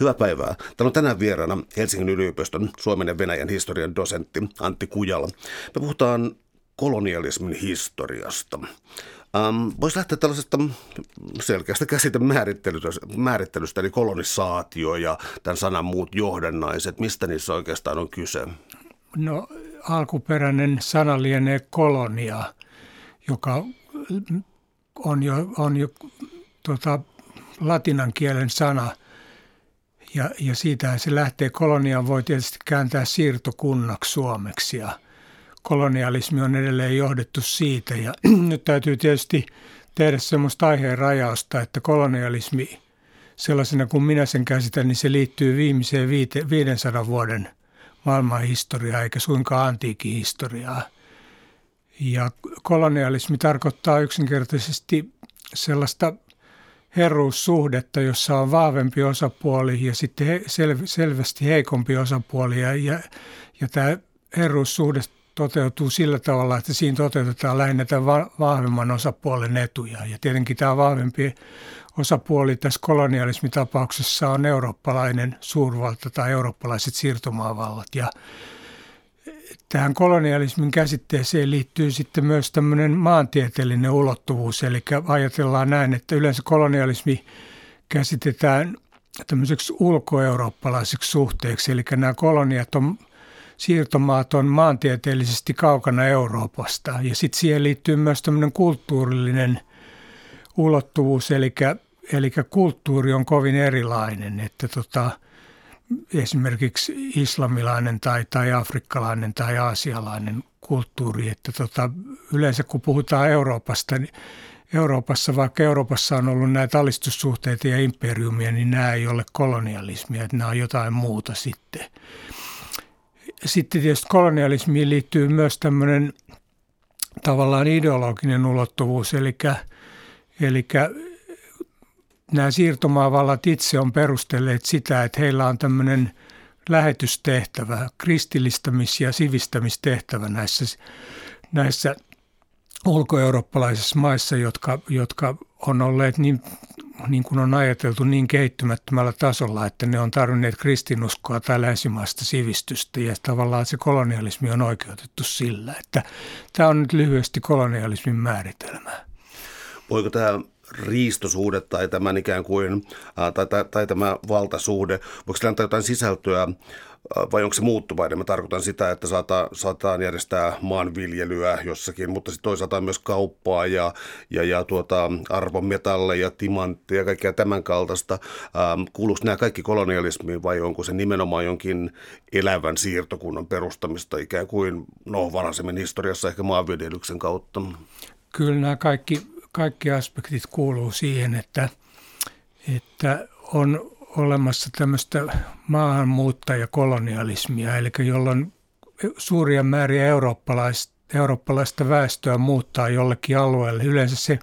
Hyvää päivää. Täällä on tänään vieraana Helsingin yliopiston Suomen ja Venäjän historian dosentti Antti Kujala. Me puhutaan kolonialismin historiasta. Ähm, Voisi lähteä tällaisesta selkeästä käsitemäärittelystä, määrittelystä, eli kolonisaatio ja tämän sanan muut johdannaiset. Mistä niissä oikeastaan on kyse? No alkuperäinen sana lienee kolonia, joka on jo, on jo tota, latinan kielen sana – ja, ja siitähän se lähtee. Kolonian voi tietysti kääntää siirtokunnaksi suomeksi ja kolonialismi on edelleen johdettu siitä. Ja nyt täytyy tietysti tehdä semmoista aiheen rajausta, että kolonialismi sellaisena kuin minä sen käsitän, niin se liittyy viimeiseen viite, 500 vuoden maailman historiaan eikä suinkaan antiikin historiaa. Ja kolonialismi tarkoittaa yksinkertaisesti sellaista herruussuhdetta, jossa on vahvempi osapuoli ja sitten he, sel, selvästi heikompi osapuoli. Ja, ja, ja tämä herruussuhde toteutuu sillä tavalla, että siinä toteutetaan lähinnä tämän vahvemman osapuolen etuja. Ja tietenkin tämä vahvempi osapuoli tässä kolonialismitapauksessa on eurooppalainen suurvalta tai eurooppalaiset siirtomaavallat. Ja tähän kolonialismin käsitteeseen liittyy sitten myös tämmöinen maantieteellinen ulottuvuus. Eli ajatellaan näin, että yleensä kolonialismi käsitetään tämmöiseksi ulkoeurooppalaiseksi suhteeksi. Eli nämä koloniat on, siirtomaat on maantieteellisesti kaukana Euroopasta. Ja sitten siihen liittyy myös tämmöinen kulttuurillinen ulottuvuus, eli, eli kulttuuri on kovin erilainen. Että tota, esimerkiksi islamilainen tai, tai afrikkalainen tai aasialainen kulttuuri. Että tota, yleensä kun puhutaan Euroopasta, niin Euroopassa, vaikka Euroopassa on ollut näitä alistussuhteita ja imperiumia, niin nämä ei ole kolonialismia, että nämä on jotain muuta sitten. Sitten tietysti kolonialismiin liittyy myös tämmöinen tavallaan ideologinen ulottuvuus, eli, eli nämä siirtomaavallat itse on perustelleet sitä, että heillä on tämmöinen lähetystehtävä, kristillistämis- ja sivistämistehtävä näissä, näissä ulkoeurooppalaisissa maissa, jotka, jotka on olleet niin, niin kuin on ajateltu niin kehittymättömällä tasolla, että ne on tarvinneet kristinuskoa tai länsimaista sivistystä ja tavallaan se kolonialismi on oikeutettu sillä. Että tämä on nyt lyhyesti kolonialismin määritelmää. Voiko tämä riistosuhde tai tämän ikään kuin, tai, tai, tai tämä valtasuhde, voiko sillä antaa jotain sisältöä vai onko se muuttuvainen? Mä tarkoitan sitä, että saata, saataan järjestää maanviljelyä jossakin, mutta sitten toisaalta myös kauppaa ja, ja, ja tuota, arvometalleja, timantteja ja kaikkea tämän kaltaista. Ähm, kuuluuko nämä kaikki kolonialismiin vai onko se nimenomaan jonkin elävän siirtokunnan perustamista ikään kuin no, varaisemmin historiassa ehkä maanviljelyksen kautta? Kyllä nämä kaikki kaikki aspektit kuuluu siihen, että, että on olemassa tämmöistä maahanmuuttajakolonialismia, eli jolloin suuria määriä eurooppalaista, eurooppalaista väestöä muuttaa jollekin alueelle. Yleensä se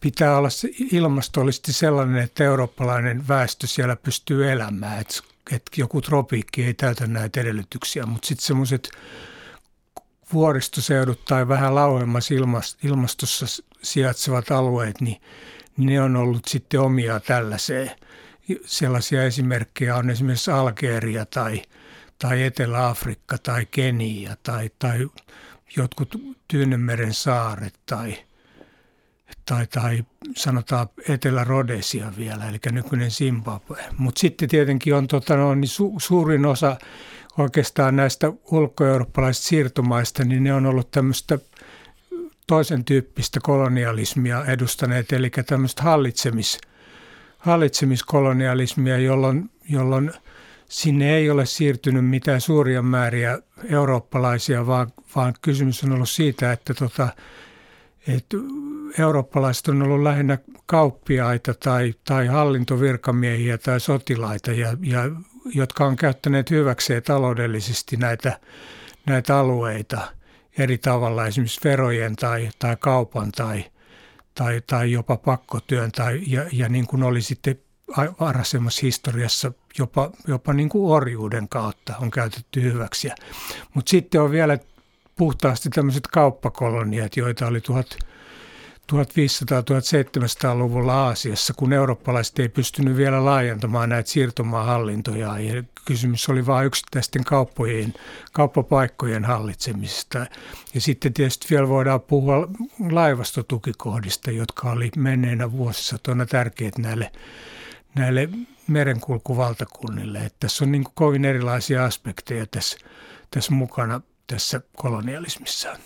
pitää olla ilmastollisesti sellainen, että eurooppalainen väestö siellä pystyy elämään. Että, että joku tropiikki ei täytä näitä edellytyksiä, mutta sitten semmoiset vuoristoseudut tai vähän lauemmassa ilmastossa sijaitsevat alueet, niin ne on ollut sitten omia tällaiseen. Sellaisia esimerkkejä on esimerkiksi Algeria tai, tai Etelä-Afrikka tai Kenia tai, tai jotkut Tyynemeren saaret tai, tai, tai sanotaan Etelä-Rodesia vielä, eli nykyinen Zimbabwe. Mutta sitten tietenkin on tota, no, niin su, suurin osa oikeastaan näistä ulkoeurooppalaisista siirtomaista, niin ne on ollut tämmöistä toisen tyyppistä kolonialismia edustaneet, eli tämmöistä hallitsemis, hallitsemiskolonialismia, jolloin, jolloin sinne ei ole siirtynyt mitään suuria määriä eurooppalaisia, vaan, vaan kysymys on ollut siitä, että, tota, että eurooppalaiset on ollut lähinnä kauppiaita tai, tai hallintovirkamiehiä tai sotilaita, ja, ja, jotka on käyttäneet hyväkseen taloudellisesti näitä, näitä alueita – eri tavalla, esimerkiksi verojen tai, tai kaupan tai, tai, tai jopa pakkotyön tai, ja, ja niin kuin oli sitten varhaisemmassa historiassa jopa, jopa niin kuin orjuuden kautta on käytetty hyväksi. Mutta sitten on vielä puhtaasti tämmöiset kauppakoloniat, joita oli 1000, 1500-1700-luvulla Aasiassa, kun eurooppalaiset ei pystynyt vielä laajentamaan näitä siirtomaahallintoja. Ja kysymys oli vain yksittäisten kauppojen, kauppapaikkojen hallitsemisesta. Ja sitten tietysti vielä voidaan puhua laivastotukikohdista, jotka oli menneenä vuosisatoina tärkeät näille, näille merenkulkuvaltakunnille. Että tässä on niin kovin erilaisia aspekteja tässä, tässä mukana tässä kolonialismissa.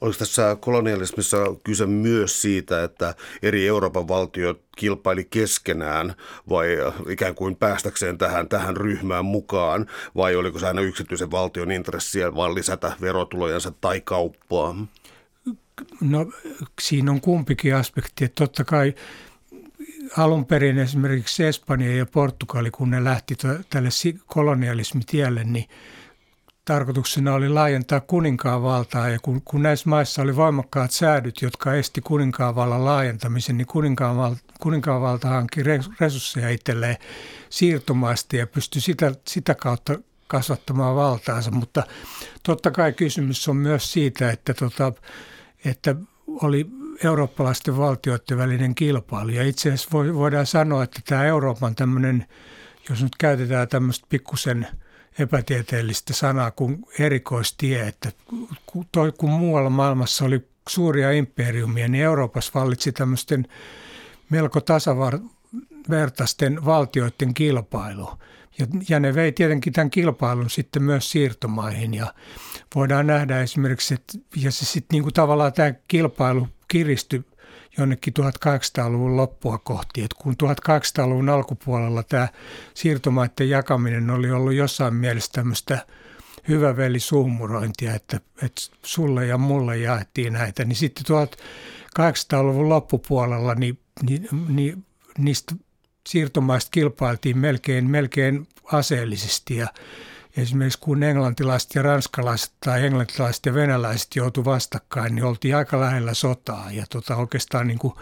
Oliko tässä kolonialismissa kyse myös siitä, että eri Euroopan valtiot kilpaili keskenään vai ikään kuin päästäkseen tähän, tähän ryhmään mukaan vai oliko se aina yksityisen valtion intressiä vaan lisätä verotulojansa tai kauppaa? No siinä on kumpikin aspekti. Että totta kai alun perin esimerkiksi Espanja ja Portugali, kun ne lähti tälle kolonialismitielle, niin – tarkoituksena oli laajentaa kuninkaan valtaa ja kun, kun näissä maissa oli voimakkaat säädyt, jotka esti kuninkaan vallan laajentamisen, niin kuninkaan, val, kuninkaan valta hankki resursseja itselleen siirtomaista ja pystyi sitä, sitä kautta kasvattamaan valtaansa, mutta totta kai kysymys on myös siitä, että, tota, että oli eurooppalaisten valtioiden välinen kilpailu. Ja itse asiassa voidaan sanoa, että tämä Euroopan tämmöinen, jos nyt käytetään tämmöistä pikkusen – epätieteellistä sanaa kuin erikoistie, että kun muualla maailmassa oli suuria imperiumia, niin Euroopassa vallitsi tämmöisten melko tasavertaisten valtioiden kilpailu. Ja, ja ne vei tietenkin tämän kilpailun sitten myös siirtomaihin ja voidaan nähdä esimerkiksi, että ja se sitten niin kuin tavallaan tämä kilpailu kiristyi jonnekin 1800-luvun loppua kohti. Et kun 1800-luvun alkupuolella tämä siirtomaiden jakaminen oli ollut jossain mielessä tämmöistä hyvä veli suhmurointia, että, että sulle ja mulle jaettiin näitä, niin sitten 1800-luvun loppupuolella niin, niin, niin niistä siirtomaista kilpailtiin melkein, melkein aseellisesti ja esimerkiksi kun englantilaiset ja ranskalaiset tai englantilaiset ja venäläiset joutu vastakkain, niin oltiin aika lähellä sotaa. Ja tota, oikeastaan niin kuin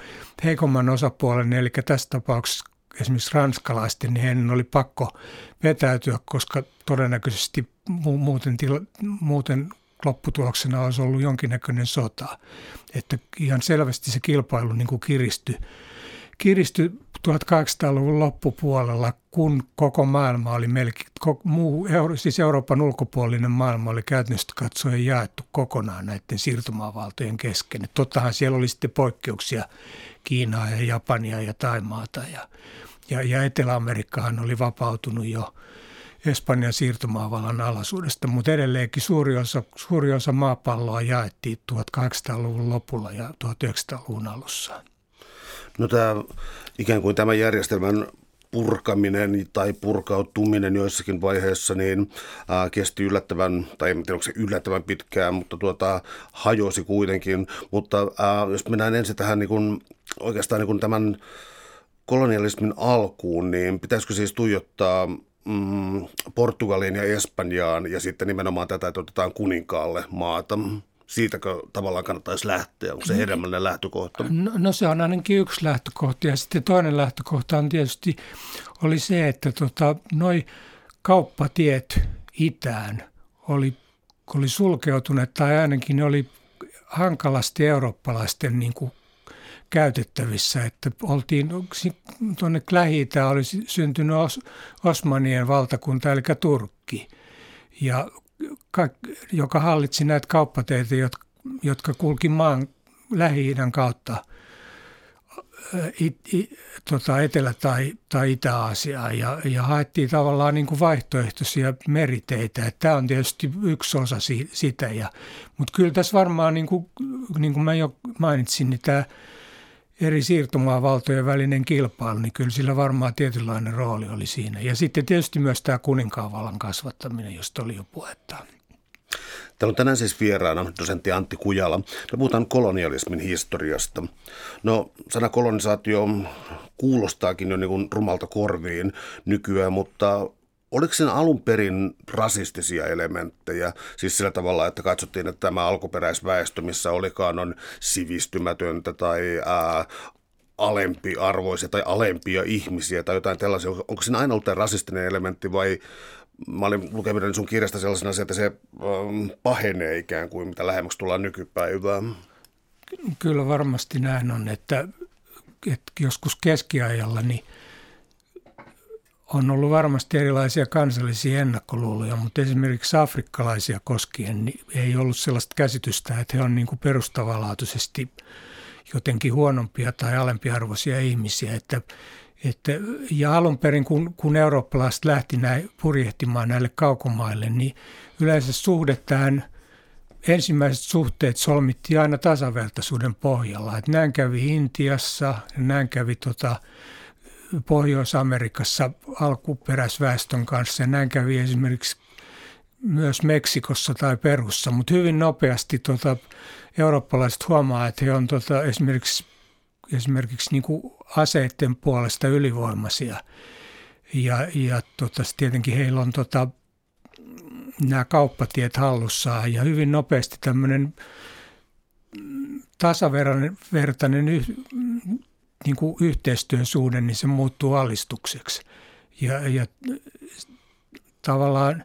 heikomman osapuolen, eli tässä tapauksessa esimerkiksi ranskalaisten, niin heidän oli pakko vetäytyä, koska todennäköisesti muuten, tila, muuten lopputuloksena olisi ollut jonkinnäköinen sota. Että ihan selvästi se kilpailu niin kuin kiristyi, kiristyi 1800-luvun loppupuolella, kun koko maailma oli melkein, muu, siis Euroopan ulkopuolinen maailma oli käytännössä katsoen jaettu kokonaan näiden siirtomaavaltojen kesken. Tottahan siellä oli sitten poikkeuksia Kiinaa ja Japania ja Taimaata ja, ja, ja Etelä-Amerikkahan oli vapautunut jo Espanjan siirtomaavallan alaisuudesta, mutta edelleenkin suuri osa, suuri osa maapalloa jaettiin 1800-luvun lopulla ja 1900-luvun alussa. No tämä ikään kuin tämän järjestelmän purkaminen tai purkautuminen joissakin vaiheissa niin ää, kesti yllättävän, tai en tiedä onko se yllättävän pitkään, mutta tuota, hajosi kuitenkin. Mutta jos mennään ensin tähän niin kuin, oikeastaan niin kuin tämän kolonialismin alkuun, niin pitäisikö siis tuijottaa mm, Portugaliin ja Espanjaan ja sitten nimenomaan tätä, että otetaan kuninkaalle maata? Siitäkö tavallaan kannattaisi lähteä? Onko se niin. hedelmällinen lähtökohta? No, no se on ainakin yksi lähtökohta ja sitten toinen lähtökohta on tietysti oli se, että tota, noi kauppatiet itään oli, oli sulkeutuneet tai ainakin ne oli hankalasti eurooppalaisten niin kuin käytettävissä, että oltiin tuonne lähi oli syntynyt Os, Osmanien valtakunta, eli Turkki. Ja joka hallitsi näitä kauppateitä, jotka, kulki maan Lähi-idän kautta tota Etelä- tai, tai Itä-Aasiaa ja, ja haettiin tavallaan niin kuin vaihtoehtoisia meriteitä. Tämä on tietysti yksi osa si, sitä. Ja, mutta kyllä tässä varmaan, niin kuin, niin kuin mä jo mainitsin, niin tämä eri siirtomaavaltojen välinen kilpailu, niin kyllä sillä varmaan tietynlainen rooli oli siinä. Ja sitten tietysti myös tämä kuninkaanvallan kasvattaminen, josta oli jo puhetta. Täällä on tänään siis vieraana dosentti Antti Kujala. Me puhutaan kolonialismin historiasta. No, sana kolonisaatio kuulostaakin jo niin kuin rumalta korviin nykyään, mutta Oliko siinä alun perin rasistisia elementtejä? Siis sillä tavalla, että katsottiin, että tämä alkuperäisväestö, missä olikaan, on sivistymätöntä tai ää, alempiarvoisia tai alempia ihmisiä tai jotain tällaisia. Onko siinä aina ollut tämä rasistinen elementti vai mä olin lukeminen sun kirjasta sellaisena että se ähm, pahenee ikään kuin, mitä lähemmäksi tullaan nykypäivään? kyllä varmasti näin on, että, että joskus keskiajalla niin on ollut varmasti erilaisia kansallisia ennakkoluuloja, mutta esimerkiksi afrikkalaisia koskien niin ei ollut sellaista käsitystä, että he on niin kuin perustavanlaatuisesti jotenkin huonompia tai alempiarvoisia ihmisiä. Että, että, ja alun perin, kun, kun eurooppalaiset lähti näin purjehtimaan näille kaukomaille, niin yleensä suhde tähän – ensimmäiset suhteet solmittiin aina tasavertaisuuden pohjalla. Et näin kävi Intiassa, näin kävi tota Pohjois-Amerikassa alkuperäisväestön kanssa. Ja näin kävi esimerkiksi myös Meksikossa tai Perussa, mutta hyvin nopeasti tota, eurooppalaiset huomaa, että he on tota, esimerkiksi, esimerkiksi niin kuin aseiden puolesta ylivoimaisia. Ja, ja tota, tietenkin heillä on tota, nämä kauppatiet hallussaan. Ja hyvin nopeasti tämmöinen tasavertainen niin kuin yhteistyösuhde, niin se muuttuu alistukseksi. Ja, ja tavallaan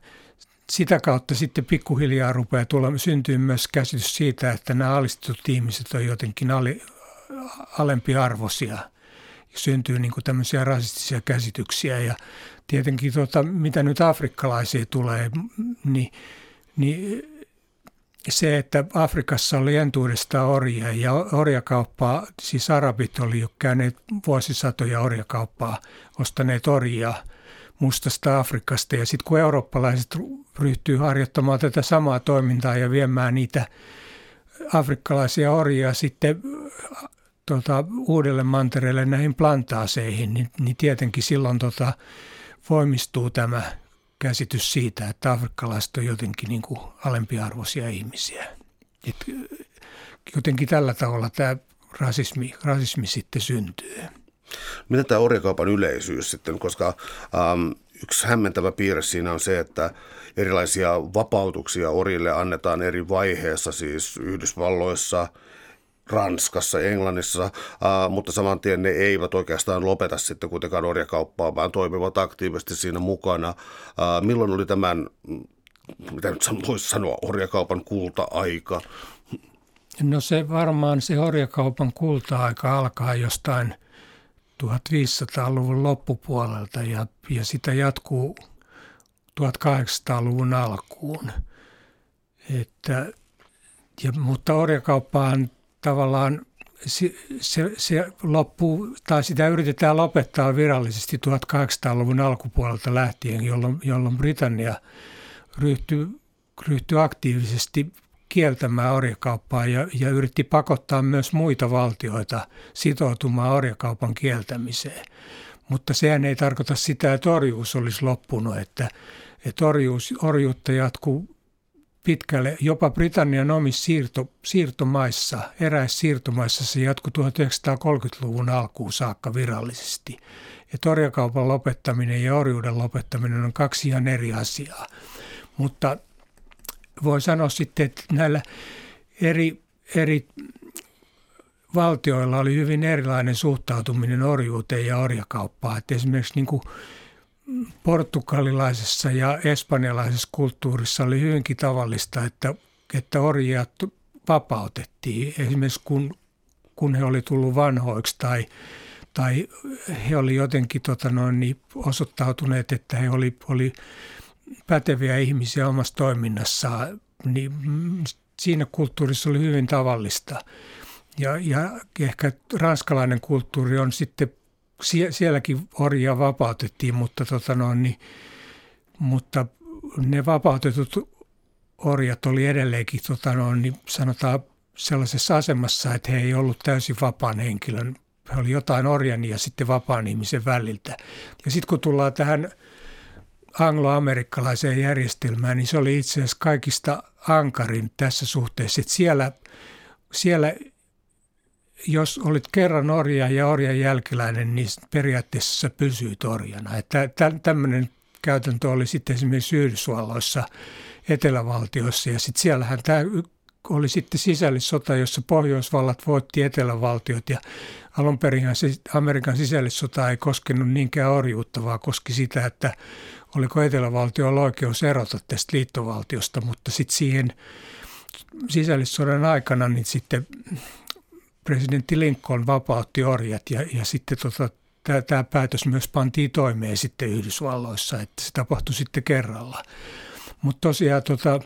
sitä kautta sitten pikkuhiljaa rupeaa tulla, syntyy myös käsitys siitä, että nämä alistetut ihmiset on jotenkin ali, alempiarvoisia. Syntyy niin kuin tämmöisiä rasistisia käsityksiä ja tietenkin tota, mitä nyt afrikkalaisia tulee, niin, niin se, että Afrikassa oli entuudestaan orjia ja orjakauppaa, siis arabit oli jo käyneet vuosisatoja orjakauppaa, ostaneet orjia mustasta Afrikasta. Ja sitten kun eurooppalaiset ryhtyy harjoittamaan tätä samaa toimintaa ja viemään niitä afrikkalaisia orjia sitten tota, uudelle mantereelle näihin plantaaseihin, niin, niin tietenkin silloin tota, voimistuu tämä käsitys siitä, että afrikkalaiset on jotenkin niin kuin alempiarvoisia ihmisiä. Et jotenkin tällä tavalla tämä rasismi, rasismi sitten syntyy. Miten tämä orjakaupan yleisyys sitten, koska ähm, yksi hämmentävä piirre siinä on se, että erilaisia vapautuksia orille annetaan eri vaiheessa, siis Yhdysvalloissa – Ranskassa, Englannissa, äh, mutta saman tien ne eivät oikeastaan lopeta sitten kuitenkaan orjakauppaa, vaan toimivat aktiivisesti siinä mukana. Äh, milloin oli tämän, mitä nyt voisi sanoa, orjakaupan kulta-aika? No se varmaan se orjakaupan kulta-aika alkaa jostain 1500-luvun loppupuolelta ja, ja sitä jatkuu 1800-luvun alkuun. Että, ja, mutta orjakauppaan tavallaan se, se, se loppuu, tai sitä yritetään lopettaa virallisesti 1800-luvun alkupuolelta lähtien, jolloin, jolloin Britannia ryhtyi, ryhtyi aktiivisesti kieltämään orjakauppaa ja, ja yritti pakottaa myös muita valtioita sitoutumaan orjakaupan kieltämiseen. Mutta sehän ei tarkoita sitä, että orjuus olisi loppunut, että, että orjuus, orjuutta jatkuu pitkälle. Jopa Britannian omissa siirto, siirtomaissa, eräissä siirtomaissa se jatkui 1930-luvun alkuun saakka virallisesti. Ja torjakaupan lopettaminen ja orjuuden lopettaminen on kaksi ihan eri asiaa. Mutta voi sanoa sitten, että näillä eri, eri valtioilla oli hyvin erilainen suhtautuminen orjuuteen ja orjakauppaan. Että esimerkiksi niin kuin portugalilaisessa ja espanjalaisessa kulttuurissa oli hyvinkin tavallista, että, että orjia vapautettiin. Esimerkiksi kun, kun he oli tullut vanhoiksi tai, tai he oli jotenkin tota noin, niin osoittautuneet, että he oli, oli päteviä ihmisiä omassa toiminnassaan, niin siinä kulttuurissa oli hyvin tavallista. Ja, ja ehkä ranskalainen kulttuuri on sitten sie, sielläkin orjia vapautettiin, mutta, tota noin, niin, mutta ne vapautetut orjat oli edelleenkin tota noin, niin sanotaan sellaisessa asemassa, että he ei ollut täysin vapaan henkilön. He oli jotain orjan ja sitten vapaan ihmisen väliltä. Ja sitten kun tullaan tähän angloamerikkalaiseen järjestelmään, niin se oli itse asiassa kaikista ankarin tässä suhteessa, että siellä, siellä jos olit kerran orja ja orjan jälkeläinen, niin periaatteessa sä pysyit orjana. Että tämmöinen käytäntö oli sitten esimerkiksi Yhdysvalloissa, etelävaltioissa ja sitten siellähän tämä oli sitten sisällissota, jossa Pohjoisvallat voitti etelävaltiot ja alun perin Amerikan sisällissota ei koskenut niinkään orjuutta, vaan koski sitä, että oliko etelävaltiolla oikeus erota tästä liittovaltiosta, mutta sitten siihen sisällissodan aikana niin sitten presidentti Lincoln vapautti orjat ja, ja sitten tota, tämä päätös myös pantiin toimeen sitten Yhdysvalloissa, että se tapahtui sitten kerralla. Mutta tosiaan tota,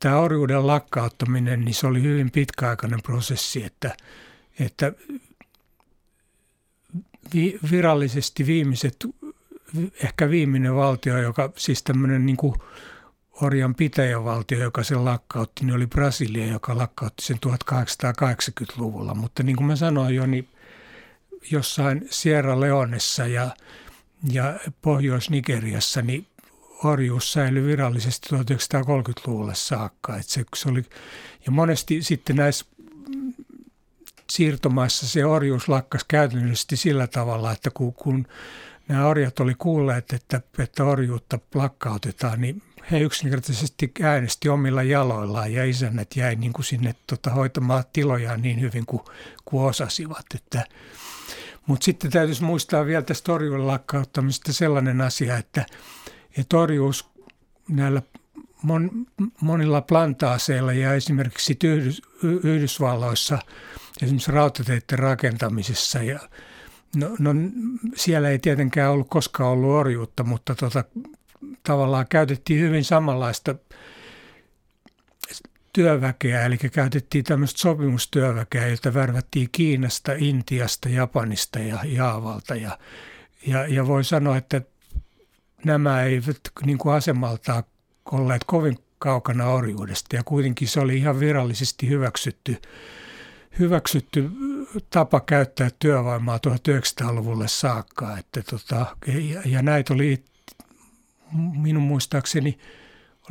tämä orjuuden lakkauttaminen, niin se oli hyvin pitkäaikainen prosessi, että, että vi, virallisesti viimeiset, ehkä viimeinen valtio, joka siis tämmöinen niin kuin orjan pitäjävaltio, joka sen lakkautti, niin oli Brasilia, joka lakkautti sen 1880-luvulla. Mutta niin kuin mä sanoin jo, niin jossain Sierra Leonessa ja, ja Pohjois-Nigeriassa, niin orjuus säilyi virallisesti 1930-luvulle saakka. Et se, se oli, ja monesti sitten näissä siirtomaissa se orjuus lakkas käytännössä sillä tavalla, että kun, kun nämä orjat oli kuulleet, että, että orjuutta lakkautetaan, niin he yksinkertaisesti äänesti omilla jaloillaan ja isännät jäi niin kuin sinne tota, hoitamaan tilojaan niin hyvin kuin, kuin osasivat. Että, mutta sitten täytyisi muistaa vielä tästä orjuuden lakkauttamista sellainen asia, että, että orjuus näillä mon, monilla plantaaseilla ja esimerkiksi Yhdys, Yhdysvalloissa esimerkiksi rautateiden rakentamisessa ja No, no siellä ei tietenkään ollut koskaan ollut orjuutta, mutta tota, tavallaan käytettiin hyvin samanlaista työväkeä, eli käytettiin tämmöistä sopimustyöväkeä, jota värvättiin Kiinasta, Intiasta, Japanista ja Jaavalta. Ja, ja, ja voi sanoa, että nämä eivät niin kuin asemaltaan olleet kovin kaukana orjuudesta ja kuitenkin se oli ihan virallisesti hyväksytty, hyväksytty tapa käyttää työvoimaa 1900-luvulle saakka. Että tota, ja, ja näitä oli minun muistaakseni,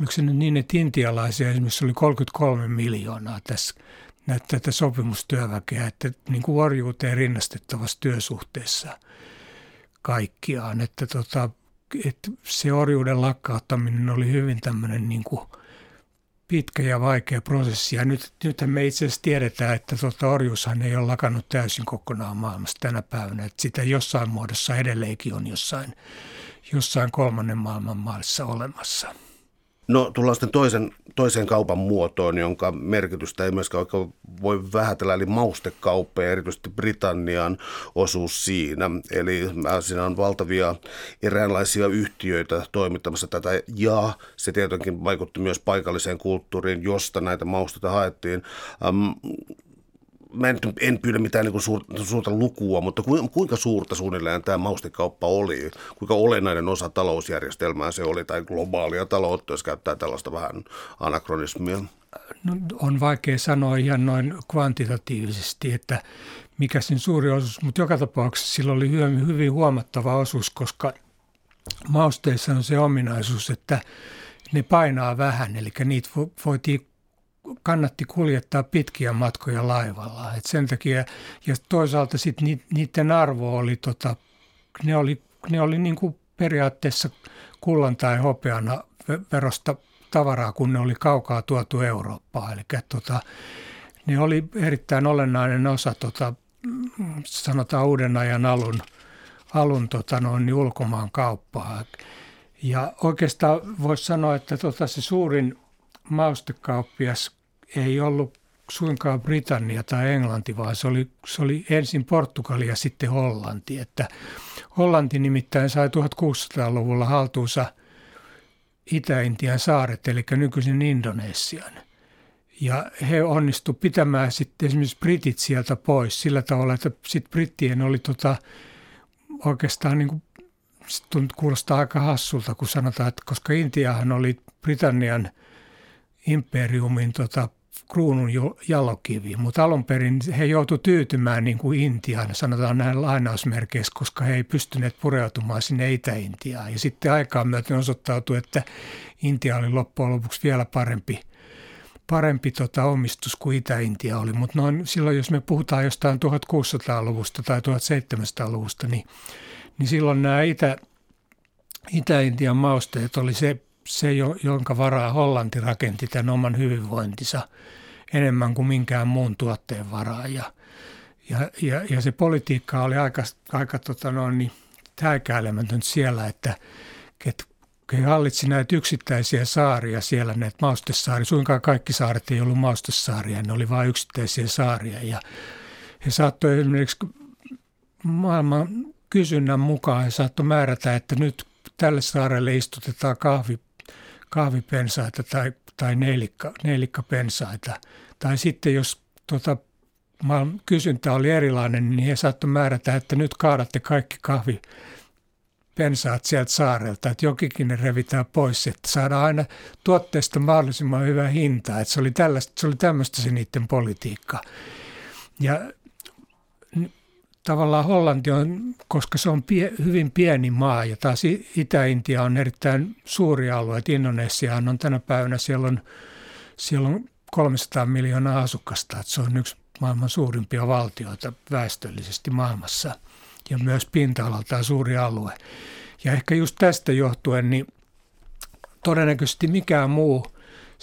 oliko se nyt niin, että intialaisia esimerkiksi oli 33 miljoonaa tässä näitä tätä sopimustyöväkeä, että niin kuin orjuuteen rinnastettavassa työsuhteessa kaikkiaan. Että, tota, että se orjuuden lakkauttaminen oli hyvin tämmöinen niin kuin pitkä ja vaikea prosessi. Ja nyt, nythän me itse asiassa tiedetään, että tota orjuushan ei ole lakannut täysin kokonaan maailmassa tänä päivänä. Että sitä jossain muodossa edelleenkin on jossain jossain kolmannen maailman maassa olemassa. No tullaan sitten toisen, toiseen kaupan muotoon, jonka merkitystä ei myöskään oikein voi vähätellä, eli maustekauppa ja erityisesti Britannian osuus siinä. Eli siinä on valtavia eräänlaisia yhtiöitä toimittamassa tätä, ja se tietenkin vaikutti myös paikalliseen kulttuuriin, josta näitä mausteita haettiin. Um, mä en, en pyydä mitään niin suurta, suurta lukua, mutta kuinka suurta suunnilleen tämä maustekauppa oli? Kuinka olennainen osa talousjärjestelmää se oli tai globaalia taloutta, jos käyttää tällaista vähän anakronismia? No, on vaikea sanoa ihan noin kvantitatiivisesti, että mikä sen suuri osuus, mutta joka tapauksessa sillä oli hyvin, hyvin huomattava osuus, koska mausteissa on se ominaisuus, että ne painaa vähän, eli niitä voitiin kannatti kuljettaa pitkiä matkoja laivalla. Et sen takia, ja toisaalta sitten niiden arvo oli, tota, ne oli, ne oli niin kuin periaatteessa kullan tai hopeana verosta tavaraa, kun ne oli kaukaa tuotu Eurooppaan. Eli tota, ne oli erittäin olennainen osa tota, sanotaan uuden ajan alun, alun tota, noin, niin ulkomaan kauppaa. Ja oikeastaan voisi sanoa, että tota, se suurin maustekauppias ei ollut suinkaan Britannia tai Englanti, vaan se oli, se oli ensin Portugali ja sitten Hollanti. Että Hollanti nimittäin sai 1600-luvulla haltuunsa Itä-Intian saaret, eli nykyisen Indonesian. Ja he onnistu pitämään sitten esimerkiksi britit sieltä pois sillä tavalla, että sitten brittien oli tota, oikeastaan niin kuin, kuulostaa aika hassulta, kun sanotaan, että koska Intiahan oli Britannian – imperiumin tota, kruunun jalokivi, mutta alun perin he joutuivat tyytymään niin kuin Intiaan, sanotaan näin lainausmerkeissä, koska he ei pystyneet pureutumaan sinne Itä-Intiaan. Ja sitten aikaan myöten osoittautui, että Intia oli loppujen lopuksi vielä parempi, parempi tota, omistus kuin Itä-Intia oli. Mutta noin, silloin, jos me puhutaan jostain 1600-luvusta tai 1700-luvusta, niin, niin silloin nämä Itä, Itä-Intian mausteet oli se se, jonka varaa Hollanti rakenti tämän oman hyvinvointinsa enemmän kuin minkään muun tuotteen varaa. Ja, ja, ja, ja se politiikka oli aika, aika tota noin, niin, siellä, että, että he hallitsi näitä yksittäisiä saaria siellä, näitä maustesaaria. Suinkaan kaikki saaret ei ollut maustesaaria, ne oli vain yksittäisiä saaria. Ja he saattoi esimerkiksi maailman kysynnän mukaan he saattoi määrätä, että nyt tälle saarelle istutetaan kahvi, kahvipensaita tai, tai neilikka, neilikkapensaita. Tai sitten jos tota, kysyntä oli erilainen, niin he saattoi määrätä, että nyt kaadatte kaikki kahvi pensaat sieltä saarelta, että jokikin ne revitään pois, että saadaan aina tuotteesta mahdollisimman hyvä hinta. Että se oli, tällaista, se oli tämmöistä se niiden politiikka. Ja tavallaan Hollanti on, koska se on pie, hyvin pieni maa ja taas Itä-Intia on erittäin suuri alue. Että Indonesia on tänä päivänä, siellä on, siellä on 300 miljoonaa asukasta, että se on yksi maailman suurimpia valtioita väestöllisesti maailmassa ja myös pinta-alaltaan suuri alue. Ja ehkä just tästä johtuen, niin todennäköisesti mikään muu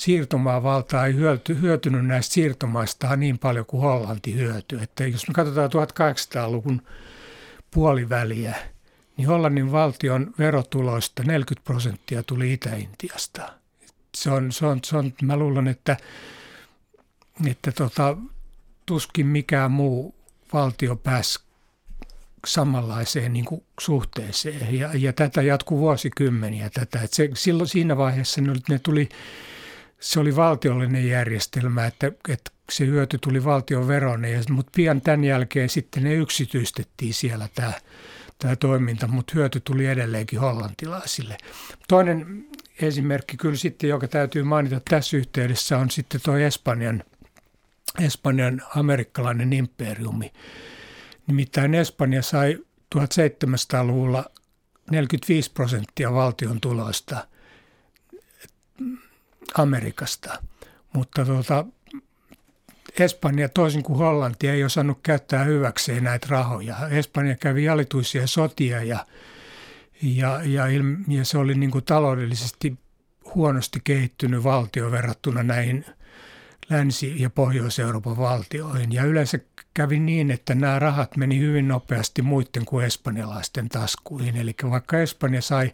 siirtomaavalta ei hyöty, hyötynyt näistä siirtomaista niin paljon kuin Hollanti hyötyi. Että jos me katsotaan 1800-luvun puoliväliä, niin Hollannin valtion verotuloista 40 prosenttia tuli Itä-Intiasta. Se on, se on, se on, mä luulen, että, että tota, tuskin mikään muu valtio pääsi samanlaiseen niin kuin suhteeseen. Ja, ja tätä jatkuu vuosikymmeniä. Tätä. Et se, silloin siinä vaiheessa ne, ne tuli, se oli valtiollinen järjestelmä, että, että se hyöty tuli valtion veron, mutta pian tämän jälkeen sitten ne yksityistettiin siellä tämä, tämä toiminta, mutta hyöty tuli edelleenkin hollantilaisille. Toinen esimerkki kyllä sitten, joka täytyy mainita tässä yhteydessä, on sitten tuo Espanjan, Espanjan amerikkalainen imperiumi. Nimittäin Espanja sai 1700-luvulla 45 prosenttia valtion tuloista Amerikasta, mutta tuota, Espanja toisin kuin Hollanti ei osannut käyttää hyväkseen näitä rahoja. Espanja kävi alituisia sotia ja, ja, ja, ja se oli niin kuin taloudellisesti huonosti kehittynyt valtio verrattuna näihin Länsi- ja Pohjois-Euroopan valtioihin. Ja yleensä kävi niin, että nämä rahat meni hyvin nopeasti muiden kuin espanjalaisten taskuihin. Eli vaikka Espanja sai,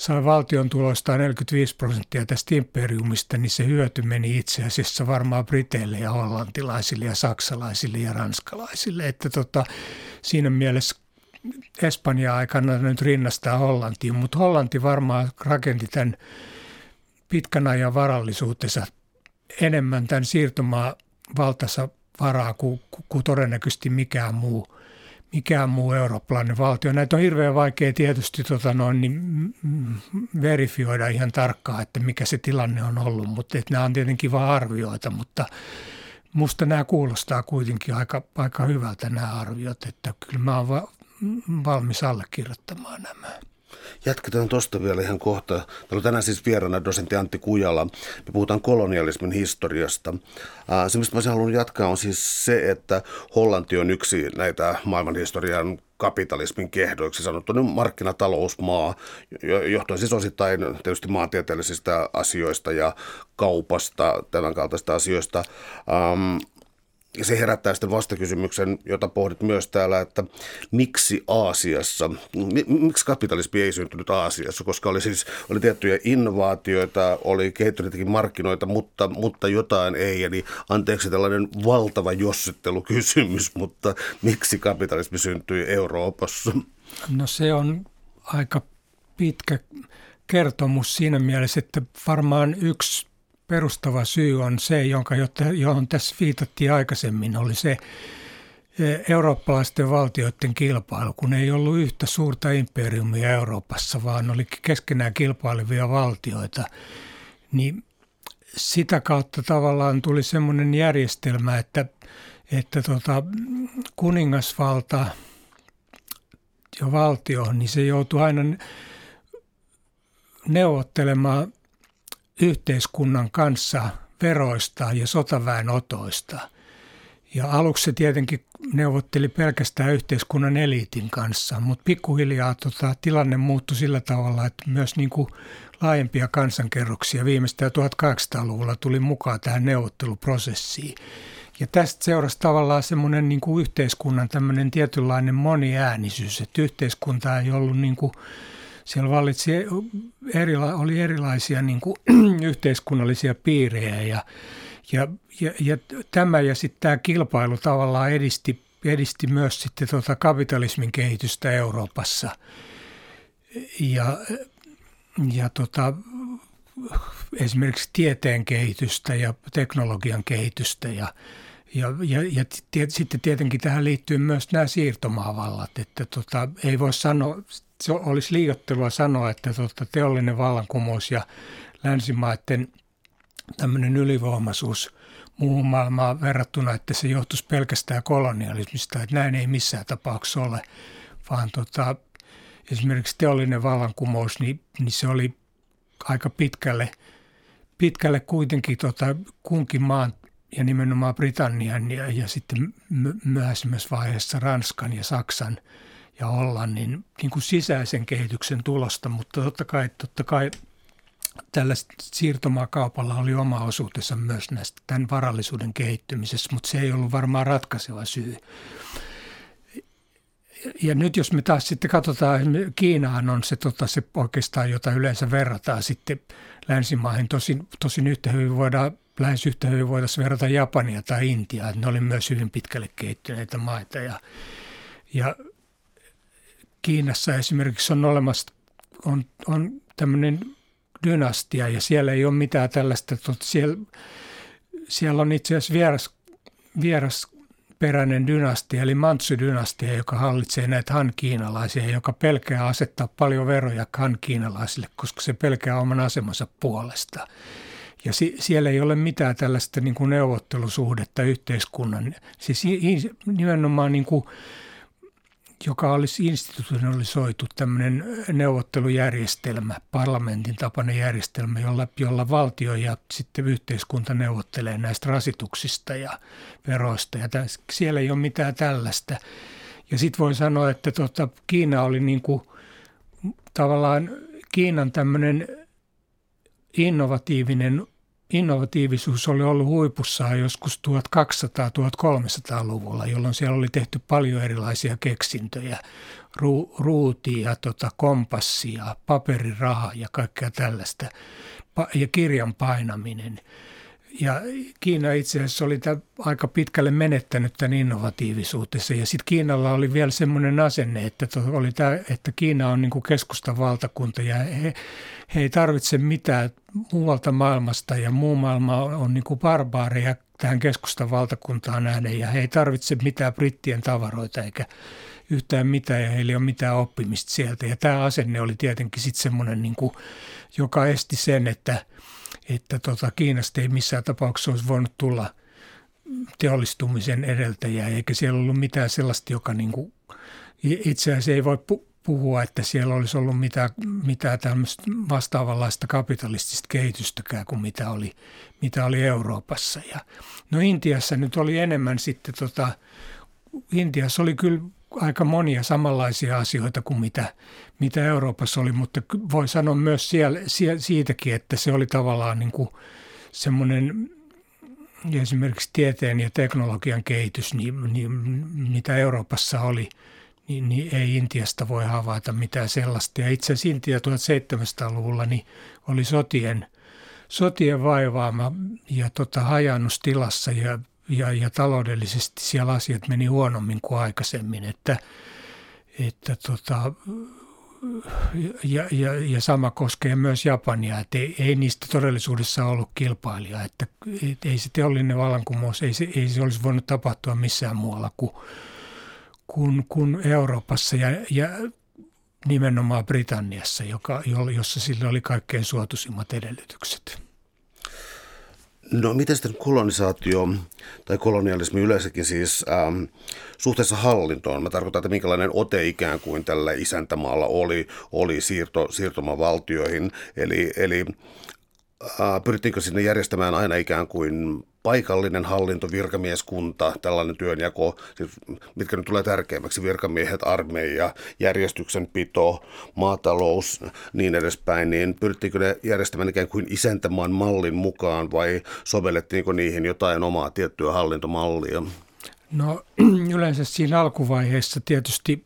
sai valtion tuloista 45 prosenttia tästä imperiumista, niin se hyöty meni itse asiassa varmaan Briteille ja hollantilaisille ja saksalaisille ja ranskalaisille. Että tota, siinä mielessä Espanja aikana nyt rinnastaa Hollantiin, mutta Hollanti varmaan rakenti tämän pitkän ajan varallisuutensa enemmän tämän siirtomaa valtassa varaa kuin, kuin todennäköisesti mikään muu, mikään muu eurooppalainen valtio. Näitä on hirveän vaikea tietysti tota noin, niin, verifioida ihan tarkkaan, että mikä se tilanne on ollut, mutta että nämä on tietenkin vain arvioita, mutta musta nämä kuulostaa kuitenkin aika, aika hyvältä nämä arviot, että kyllä mä oon valmis allekirjoittamaan nämä. Jatketaan tuosta vielä ihan kohta. Täällä on tänään siis vieraana dosentti Antti Kujala. Me puhutaan kolonialismin historiasta. Se, mistä mä haluan jatkaa, on siis se, että Hollanti on yksi näitä maailmanhistorian kapitalismin kehdoiksi sanottu niin markkinatalousmaa, johtuen siis osittain tietysti maantieteellisistä asioista ja kaupasta, tämän kaltaista asioista. Ja se herättää sitten vastakysymyksen, jota pohdit myös täällä, että miksi Aasiassa, miksi kapitalismi ei syntynyt Aasiassa, koska oli siis oli tiettyjä innovaatioita, oli kehittyneitä markkinoita, mutta, mutta jotain ei. Eli anteeksi tällainen valtava jossittelukysymys, mutta miksi kapitalismi syntyi Euroopassa? No se on aika pitkä kertomus siinä mielessä, että varmaan yksi perustava syy on se, jonka, johon tässä viitattiin aikaisemmin, oli se e, eurooppalaisten valtioiden kilpailu, kun ei ollut yhtä suurta imperiumia Euroopassa, vaan oli keskenään kilpailevia valtioita, niin sitä kautta tavallaan tuli semmoinen järjestelmä, että, että tota, kuningasvalta ja valtio, niin se joutui aina neuvottelemaan yhteiskunnan kanssa veroista ja sotaväenotoista. Ja aluksi se tietenkin neuvotteli pelkästään yhteiskunnan eliitin kanssa, mutta pikkuhiljaa tota, tilanne muuttui sillä tavalla, että myös niin kuin laajempia kansankerroksia viimeistään 1800-luvulla tuli mukaan tähän neuvotteluprosessiin. Ja tästä seurasi tavallaan semmoinen niin kuin yhteiskunnan tämmöinen tietynlainen moniäänisyys, että yhteiskunta ei ollut niin kuin siellä vallitsi, erila, oli erilaisia niin kuin, yhteiskunnallisia piirejä ja, ja, ja, ja tämä ja sitten tämä kilpailu tavallaan edisti, edisti myös sitten tuota kapitalismin kehitystä Euroopassa. Ja, ja tota, esimerkiksi tieteen kehitystä ja teknologian kehitystä ja, ja, ja, ja tiet, sitten tietenkin tähän liittyy myös nämä siirtomaavallat, että tota, ei voi sanoa, se olisi liiottelua sanoa, että tota, teollinen vallankumous ja länsimaiden tämmöinen ylivoimaisuus muuhun maailmaan verrattuna, että se johtuisi pelkästään kolonialismista, että näin ei missään tapauksessa ole, vaan tota, esimerkiksi teollinen vallankumous, niin, niin se oli aika pitkälle, pitkälle kuitenkin tota, kunkin maan ja nimenomaan Britannian ja, ja sitten myöhemmässä vaiheessa Ranskan ja Saksan ja Hollannin niin kuin sisäisen kehityksen tulosta, mutta totta kai, totta kai tällä siirtomaakaupalla oli oma osuutensa myös näistä tämän varallisuuden kehittymisessä, mutta se ei ollut varmaan ratkaiseva syy. Ja nyt jos me taas sitten katsotaan, Kiinaan on se, tota, se oikeastaan, jota yleensä verrataan sitten länsimaihin. Tosin, tosin yhtä hyvin voidaan, lähes yhtä hyvin voitaisiin verrata Japania tai Intiaa. Ne oli myös hyvin pitkälle kehittyneitä maita. Ja, ja Kiinassa esimerkiksi on olemassa on, on tämmöinen dynastia ja siellä ei ole mitään tällaista. Siellä, siellä on itse asiassa vieras, vieras peräinen dynastia, eli Mantsu-dynastia, joka hallitsee näitä han-kiinalaisia, joka pelkää asettaa paljon veroja han-kiinalaisille, koska se pelkää oman asemansa puolesta. Ja si- siellä ei ole mitään tällaista niin kuin neuvottelusuhdetta yhteiskunnan, siis nimenomaan niin kuin joka olisi institutionalisoitu tämmöinen neuvottelujärjestelmä, parlamentin tapainen järjestelmä, jolla, jolla valtio ja sitten yhteiskunta neuvottelee näistä rasituksista ja veroista. Ja tämän, siellä ei ole mitään tällaista. Ja sitten voi sanoa, että tota, Kiina oli niin tavallaan Kiinan tämmöinen innovatiivinen innovatiivisuus oli ollut huipussaan joskus 1200-1300-luvulla, jolloin siellä oli tehty paljon erilaisia keksintöjä, Ru, ruutia, tota, kompassia, paperiraha ja kaikkea tällaista, ja kirjan painaminen – ja Kiina itse asiassa oli aika pitkälle menettänyt tämän innovatiivisuutensa. Ja sitten Kiinalla oli vielä semmoinen asenne, että, oli tämä, että Kiina on niin kuin keskustan valtakunta ja he, he ei tarvitse mitään muualta maailmasta ja muu maailma on niin kuin barbaareja tähän keskustan valtakuntaan nähden ja he ei tarvitse mitään brittien tavaroita eikä yhtään mitään ja heillä ei ole mitään oppimista sieltä. Ja tämä asenne oli tietenkin sitten semmoinen, niin kuin, joka esti sen, että – että tota, Kiinasta ei missään tapauksessa olisi voinut tulla teollistumisen edeltäjä, eikä siellä ollut mitään sellaista, joka niin kuin, itse asiassa ei voi puhua, että siellä olisi ollut mitään, mitään tämmöistä vastaavanlaista kapitalistista kehitystäkään kuin mitä oli, mitä oli Euroopassa. Ja, no Intiassa nyt oli enemmän sitten, tota, Intiassa oli kyllä aika monia samanlaisia asioita kuin mitä, mitä Euroopassa oli, mutta voi sanoa myös siellä, siellä, siitäkin, että se oli tavallaan niin kuin semmoinen esimerkiksi tieteen ja teknologian kehitys, niin, niin mitä Euroopassa oli, niin, niin ei Intiasta voi havaita mitään sellaista. Ja itse asiassa Intia 1700-luvulla niin oli sotien, sotien vaivaama ja tota, hajannustilassa ja ja, ja taloudellisesti siellä asiat meni huonommin kuin aikaisemmin, että, että tota, ja, ja, ja sama koskee myös Japania, että ei, ei niistä todellisuudessa ollut kilpailija, että et, ei se teollinen vallankumous, ei se, ei se olisi voinut tapahtua missään muualla kuin, kuin, kuin Euroopassa ja, ja nimenomaan Britanniassa, joka, jossa sillä oli kaikkein suotuisimmat edellytykset. No miten sitten kolonisaatio tai kolonialismi yleensäkin siis ähm, suhteessa hallintoon? Mä tarkoitan, että minkälainen ote ikään kuin tällä isäntämaalla oli, oli siirto, siirtomavaltioihin. Eli, eli äh, pyrittiinkö sinne järjestämään aina ikään kuin paikallinen hallinto, virkamieskunta, tällainen työnjako, siis mitkä nyt tulee tärkeimmäksi, virkamiehet, armeija, järjestyksenpito, maatalous, niin edespäin, niin pyrittiinkö ne järjestämään ikään kuin isäntämaan mallin mukaan vai sovellettiinko niihin jotain omaa tiettyä hallintomallia? No yleensä siinä alkuvaiheessa tietysti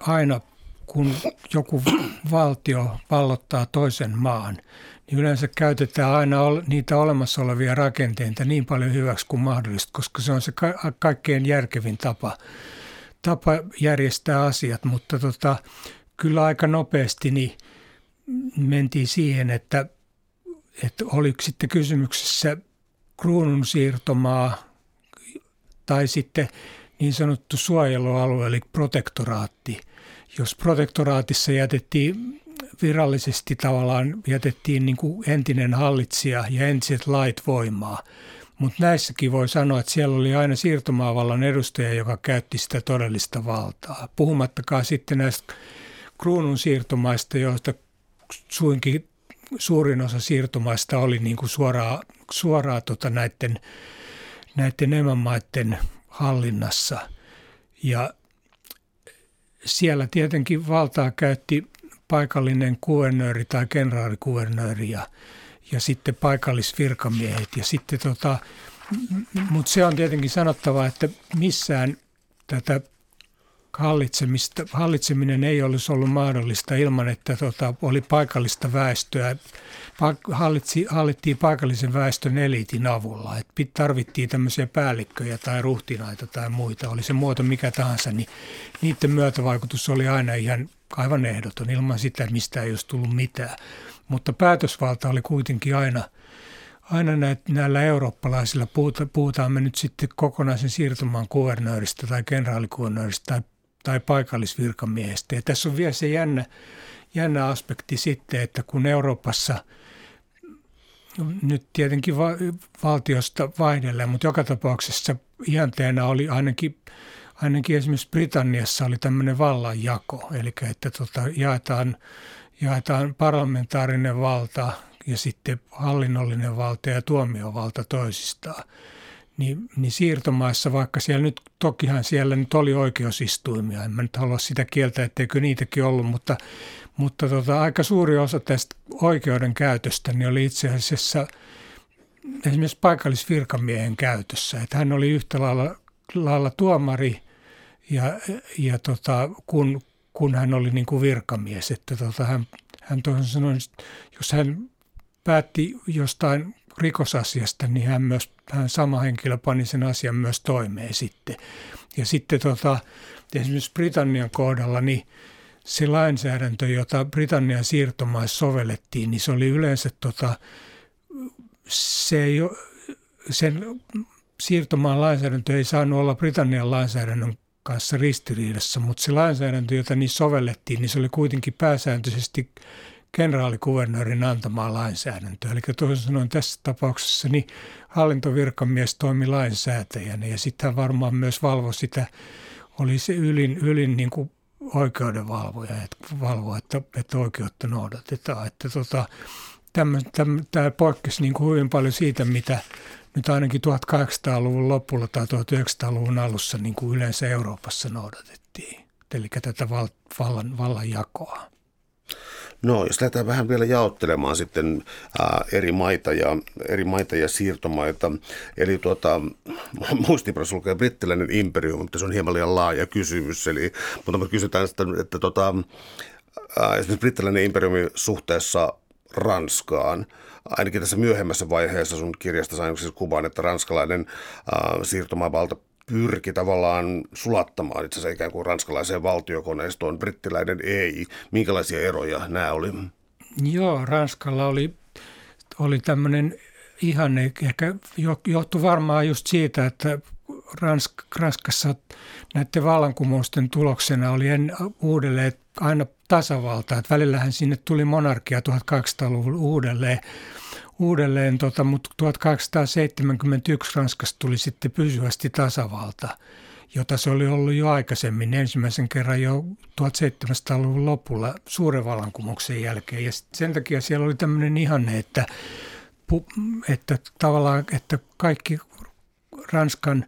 aina kun joku valtio vallottaa toisen maan, niin yleensä käytetään aina niitä olemassa olevia rakenteita niin paljon hyväksi kuin mahdollista, koska se on se ka- kaikkein järkevin tapa, tapa järjestää asiat. Mutta tota, kyllä aika nopeasti niin mentiin siihen, että, että oliko sitten kysymyksessä kruunun siirtomaa tai sitten niin sanottu suojelualue, eli protektoraatti. Jos protektoraatissa jätettiin virallisesti tavallaan jätettiin niin kuin entinen hallitsija ja entiset lait voimaa. Mutta näissäkin voi sanoa, että siellä oli aina siirtomaavallan edustaja, joka käytti sitä todellista valtaa. Puhumattakaan sitten näistä kruunun siirtomaista, joista suinkin suurin osa siirtomaista oli niin kuin suoraa, suoraa tota näiden, näiden emämaiden hallinnassa. Ja siellä tietenkin valtaa käytti paikallinen kuvernööri tai kenraalikuvernööri ja, ja sitten paikallisvirkamiehet. Ja sitten tota, mutta se on tietenkin sanottava, että missään tätä hallitsemista, hallitseminen ei olisi ollut mahdollista ilman, että tota, oli paikallista väestöä. Hallitsi, hallittiin paikallisen väestön eliitin avulla. Et tarvittiin tämmöisiä päällikköjä tai ruhtinaita tai muita, oli se muoto mikä tahansa, niin niiden myötävaikutus oli aina ihan aivan ehdoton. Ilman sitä mistä ei olisi tullut mitään. Mutta päätösvalta oli kuitenkin aina – aina näitä, näillä eurooppalaisilla, puhuta, puhutaan me nyt sitten kokonaisen siirtomaan kuvernööristä tai kenraalikuvernööristä tai tai paikallisvirkamiehestä. Ja tässä on vielä se jännä, jännä aspekti sitten, että kun Euroopassa nyt tietenkin va- valtiosta vaihdellaan, mutta joka tapauksessa ihanteena oli ainakin, ainakin esimerkiksi Britanniassa oli tämmöinen vallanjako, eli että tota, jaetaan, jaetaan parlamentaarinen valta ja sitten hallinnollinen valta ja tuomiovalta toisistaan. Niin, niin siirtomaissa, vaikka siellä nyt, tokihan siellä nyt oli oikeusistuimia, en mä nyt halua sitä kieltä, etteikö niitäkin ollut, mutta, mutta tota, aika suuri osa tästä oikeudenkäytöstä niin oli itse asiassa esimerkiksi paikallisvirkamiehen käytössä, että hän oli yhtä lailla, lailla tuomari ja, ja tota, kun, kun hän oli niin kuin virkamies, että tota, hän, hän toisin sanoen, jos hän päätti jostain rikosasiasta, niin hän myös, hän sama henkilö pani sen asian myös toimeen sitten. Ja sitten tota, esimerkiksi Britannian kohdalla, niin se lainsäädäntö, jota Britannian siirtomaissa sovellettiin, niin se oli yleensä tota, se ei, sen siirtomaan lainsäädäntö ei saanut olla Britannian lainsäädännön kanssa ristiriidassa, mutta se lainsäädäntö, jota niin sovellettiin, niin se oli kuitenkin pääsääntöisesti kenraalikuvernöörin antamaa lainsäädäntöä. Eli toisin sanoen tässä tapauksessa niin hallintovirkamies toimi lainsäätäjänä ja sitten varmaan myös valvoi sitä, oli se ylin, ylin niin kuin oikeudenvalvoja, että valvoa, että, että oikeutta noudatetaan. Että tota, tämä poikkesi niin kuin hyvin paljon siitä, mitä nyt ainakin 1800-luvun lopulla tai 1900-luvun alussa niin kuin yleensä Euroopassa noudatettiin. Eli tätä vallan, vallan jakoa. No, jos lähdetään vähän vielä jaottelemaan sitten ää, eri maita ja eri maita ja siirtomaita. Eli tuota, muistiinpanossa lukee brittiläinen imperium, mutta se on hieman liian laaja kysymys. Eli, mutta me kysytään sitä, että tuota, ää, esimerkiksi brittiläinen imperiumi suhteessa Ranskaan. Ainakin tässä myöhemmässä vaiheessa sun kirjasta sain siis kuvan, että ranskalainen ää, siirtomaavalta pyrki tavallaan sulattamaan itse asiassa ikään kuin ranskalaiseen valtiokoneistoon, brittiläinen ei. Minkälaisia eroja nämä oli? Joo, Ranskalla oli, oli tämmöinen ihanne, ehkä johtui varmaan just siitä, että Ransk, Ranskassa näiden vallankumousten tuloksena oli en, uudelleen aina tasavalta. Että välillähän sinne tuli monarkia 1800-luvun uudelleen uudelleen, tota, mutta 1871 Ranskasta tuli sitten pysyvästi tasavalta, jota se oli ollut jo aikaisemmin ensimmäisen kerran jo 1700-luvun lopulla suuren vallankumouksen jälkeen. Ja sen takia siellä oli tämmöinen ihanne, että, että tavallaan että kaikki Ranskan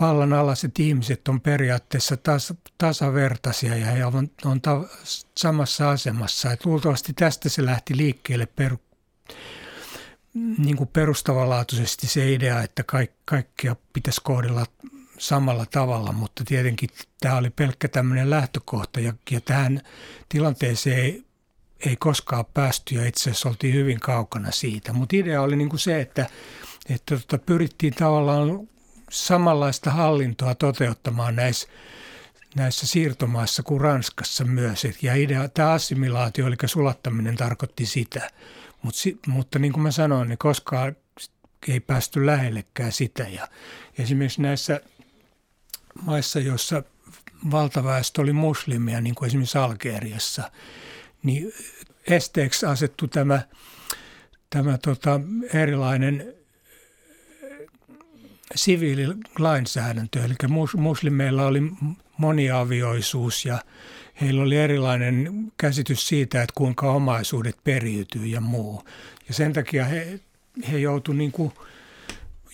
vallan alaiset ihmiset on periaatteessa tas, tasavertaisia ja he on, on ta, samassa asemassa. Et luultavasti tästä se lähti liikkeelle per, niin kuin perustavanlaatuisesti se idea, että kaik, kaikkia pitäisi kohdella samalla tavalla, mutta tietenkin tämä oli pelkkä tämmöinen lähtökohta ja, ja tähän tilanteeseen ei, ei koskaan päästy ja itse asiassa oltiin hyvin kaukana siitä. Mutta idea oli niin kuin se, että, että tota, pyrittiin tavallaan samanlaista hallintoa toteuttamaan näissä näissä siirtomaissa kuin Ranskassa myös. Ja idea, tämä assimilaatio, eli sulattaminen, tarkoitti sitä. Mut, mutta niin kuin mä sanoin, niin koskaan ei päästy lähellekään sitä. Ja esimerkiksi näissä maissa, joissa valtaväestö oli muslimia, niin kuin esimerkiksi Algeriassa, niin esteeksi asettu tämä, tämä tota erilainen siviililainsäädäntö. Eli muslimeilla oli moniavioisuus ja heillä oli erilainen käsitys siitä, että kuinka omaisuudet periytyy ja muu. Ja sen takia he, he joutuivat niin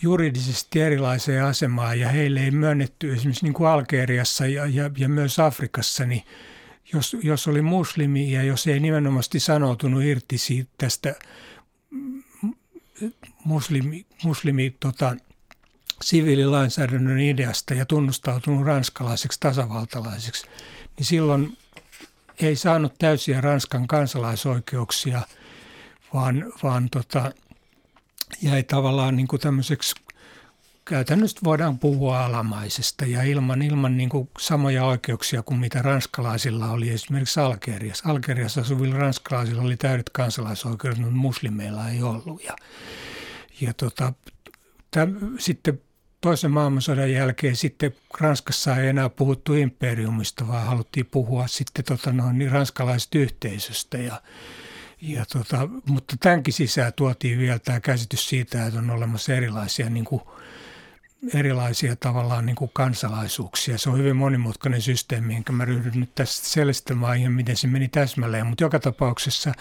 juridisesti erilaiseen asemaan ja heille ei myönnetty esimerkiksi niin kuin Algeriassa ja, ja, ja myös Afrikassa, niin jos, jos oli muslimi ja jos ei nimenomaan sanoutunut irti siitä tästä muslimi, muslimi tota, siviililainsäädännön ideasta ja tunnustautunut ranskalaiseksi tasavaltalaiseksi, niin silloin ei saanut täysiä Ranskan kansalaisoikeuksia, vaan, vaan tota, jäi tavallaan niin kuin tämmöiseksi käytännössä voidaan puhua alamaisesta ja ilman, ilman niin kuin samoja oikeuksia kuin mitä ranskalaisilla oli esimerkiksi Algeriassa. Algeriassa asuvilla ranskalaisilla oli täydet kansalaisoikeudet, mutta muslimeilla ei ollut. Ja, ja tota, täm, sitten toisen maailmansodan jälkeen sitten Ranskassa ei enää puhuttu imperiumista, vaan haluttiin puhua sitten tota noin, niin ranskalaisesta yhteisöstä. Ja, ja tota, mutta tämänkin sisään tuotiin vielä tämä käsitys siitä, että on olemassa erilaisia, niin kuin, erilaisia tavallaan niin kuin kansalaisuuksia. Se on hyvin monimutkainen systeemi, enkä mä ryhdyn nyt tässä selittämään ihan, miten se meni täsmälleen, mutta joka tapauksessa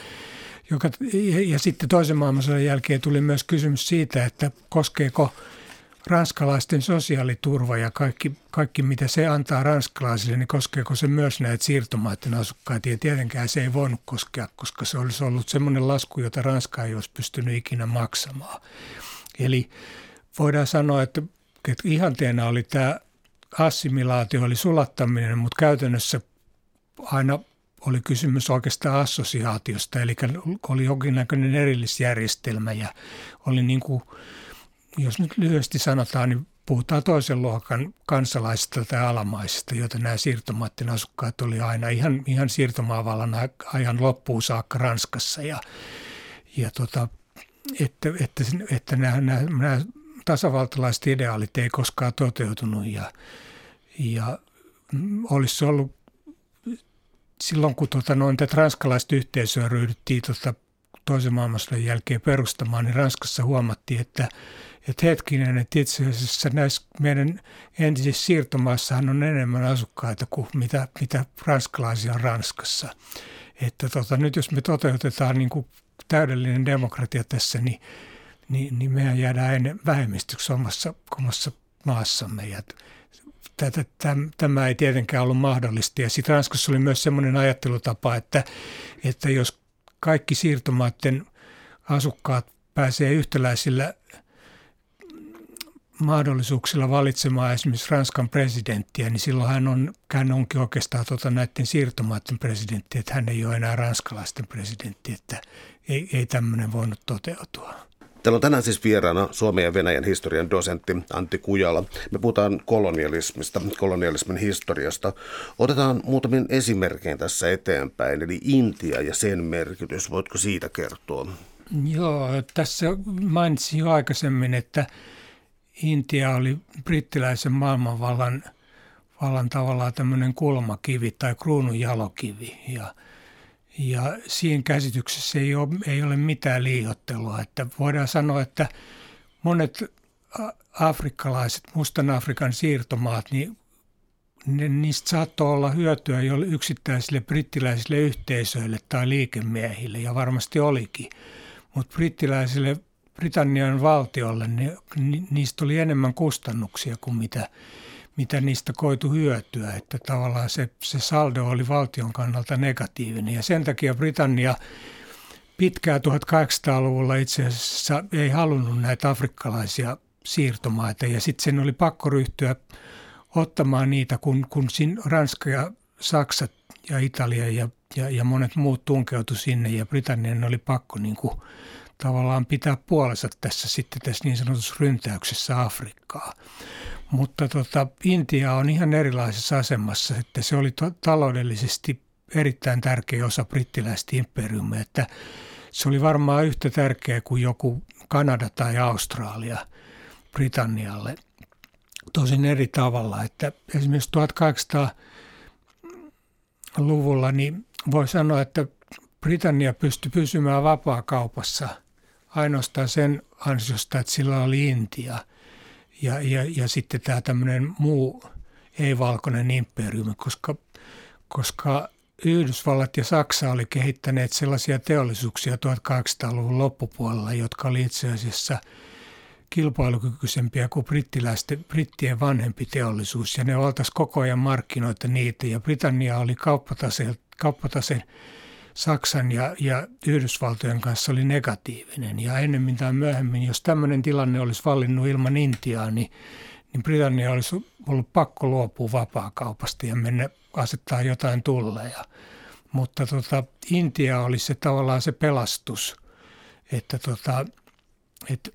joka, ja, ja sitten toisen maailmansodan jälkeen tuli myös kysymys siitä, että koskeeko – ranskalaisten sosiaaliturva ja kaikki, kaikki, mitä se antaa ranskalaisille, niin koskeeko se myös näitä siirtomaiden asukkaita? Ja tietenkään se ei voinut koskea, koska se olisi ollut semmoinen lasku, jota Ranska ei olisi pystynyt ikinä maksamaan. Eli voidaan sanoa, että, että ihanteena oli tämä assimilaatio, oli sulattaminen, mutta käytännössä aina oli kysymys oikeastaan assosiaatiosta, eli oli jonkinnäköinen erillisjärjestelmä ja oli niin kuin – jos nyt lyhyesti sanotaan, niin puhutaan toisen luokan kansalaisista tai alamaisista, joita nämä siirtomaiden asukkaat oli aina ihan, ihan siirtomaavallan ajan loppuun saakka Ranskassa. Ja, ja tota, että, että, että nämä, nämä, nämä tasavaltalaiset ideaalit ei koskaan toteutunut ja, ja olisi ollut silloin, kun tota, noin tätä ranskalaista yhteisöä ryhdyttiin tota, toisen maailmansodan jälkeen perustamaan, niin Ranskassa huomattiin, että että hetkinen, että itse asiassa näissä meidän entisissä siirtomaissahan on enemmän asukkaita kuin mitä, mitä ranskalaisia on Ranskassa. Että tota, nyt jos me toteutetaan niin kuin täydellinen demokratia tässä, niin, niin, niin mehän jäädään ennen vähemmistöksi omassa, omassa maassamme. Ja tätä, täm, tämä ei tietenkään ollut mahdollista. Ja sitten Ranskassa oli myös sellainen ajattelutapa, että, että jos kaikki siirtomaiden asukkaat pääsee yhtäläisillä mahdollisuuksilla valitsemaan esimerkiksi Ranskan presidenttiä, niin silloin hän, on, hän onkin oikeastaan tuota näiden siirtomaiden presidentti, että hän ei ole enää ranskalaisten presidentti, että ei, ei tämmöinen voinut toteutua. Täällä on tänään siis vieraana Suomen ja Venäjän historian dosentti Antti Kujala. Me puhutaan kolonialismista, kolonialismin historiasta. Otetaan muutamin esimerkkein tässä eteenpäin, eli Intia ja sen merkitys. Voitko siitä kertoa? Joo, tässä mainitsin jo aikaisemmin, että Intia oli brittiläisen maailmanvallan vallan tavallaan tämmöinen kulmakivi tai kruununjalokivi ja, ja siinä käsityksessä ei ole, ei ole mitään liiottelua. Että voidaan sanoa, että monet afrikkalaiset, mustan Afrikan siirtomaat, niin ne, niistä saattoi olla hyötyä jo yksittäisille brittiläisille yhteisöille tai liikemiehille, ja varmasti olikin. Mutta brittiläisille Britannian valtiolle, niin niistä oli enemmän kustannuksia kuin mitä, mitä niistä koitu hyötyä. Että tavallaan se, se saldo oli valtion kannalta negatiivinen. Ja sen takia Britannia pitkää 1800-luvulla itse asiassa ei halunnut näitä afrikkalaisia siirtomaita. Ja sitten sen oli pakko ryhtyä ottamaan niitä, kun, kun Ranska ja Saksa ja Italia ja, ja, ja monet muut tunkeutu sinne. Ja Britannian oli pakko niin kuin, tavallaan pitää puolensa tässä sitten tässä niin sanotussa ryntäyksessä Afrikkaa. Mutta tota, Intia on ihan erilaisessa asemassa, että se oli to- taloudellisesti erittäin tärkeä osa brittiläistä imperiumia, että se oli varmaan yhtä tärkeä kuin joku Kanada tai Australia Britannialle. Tosin eri tavalla, että esimerkiksi 1800-luvulla niin voi sanoa, että Britannia pystyi pysymään vapaakaupassa ainoastaan sen ansiosta, että sillä oli Intia ja, ja, ja sitten tämä tämmöinen muu ei-valkoinen imperiumi, koska, koska Yhdysvallat ja Saksa oli kehittäneet sellaisia teollisuuksia 1800-luvun loppupuolella, jotka oli itse asiassa kilpailukykyisempiä kuin brittiläisten, brittien vanhempi teollisuus. Ja ne oltaisiin koko ajan markkinoita niitä. Ja Britannia oli kauppatase, kauppatase Saksan ja, ja Yhdysvaltojen kanssa oli negatiivinen. Ja ennemmin tai myöhemmin, jos tämmöinen tilanne olisi vallinnut ilman Intiaa, niin, niin Britannia olisi ollut pakko luopua vapaakaupasta ja mennä asettaa jotain tulleja. Mutta tota, Intia oli se tavallaan se pelastus, että tota, et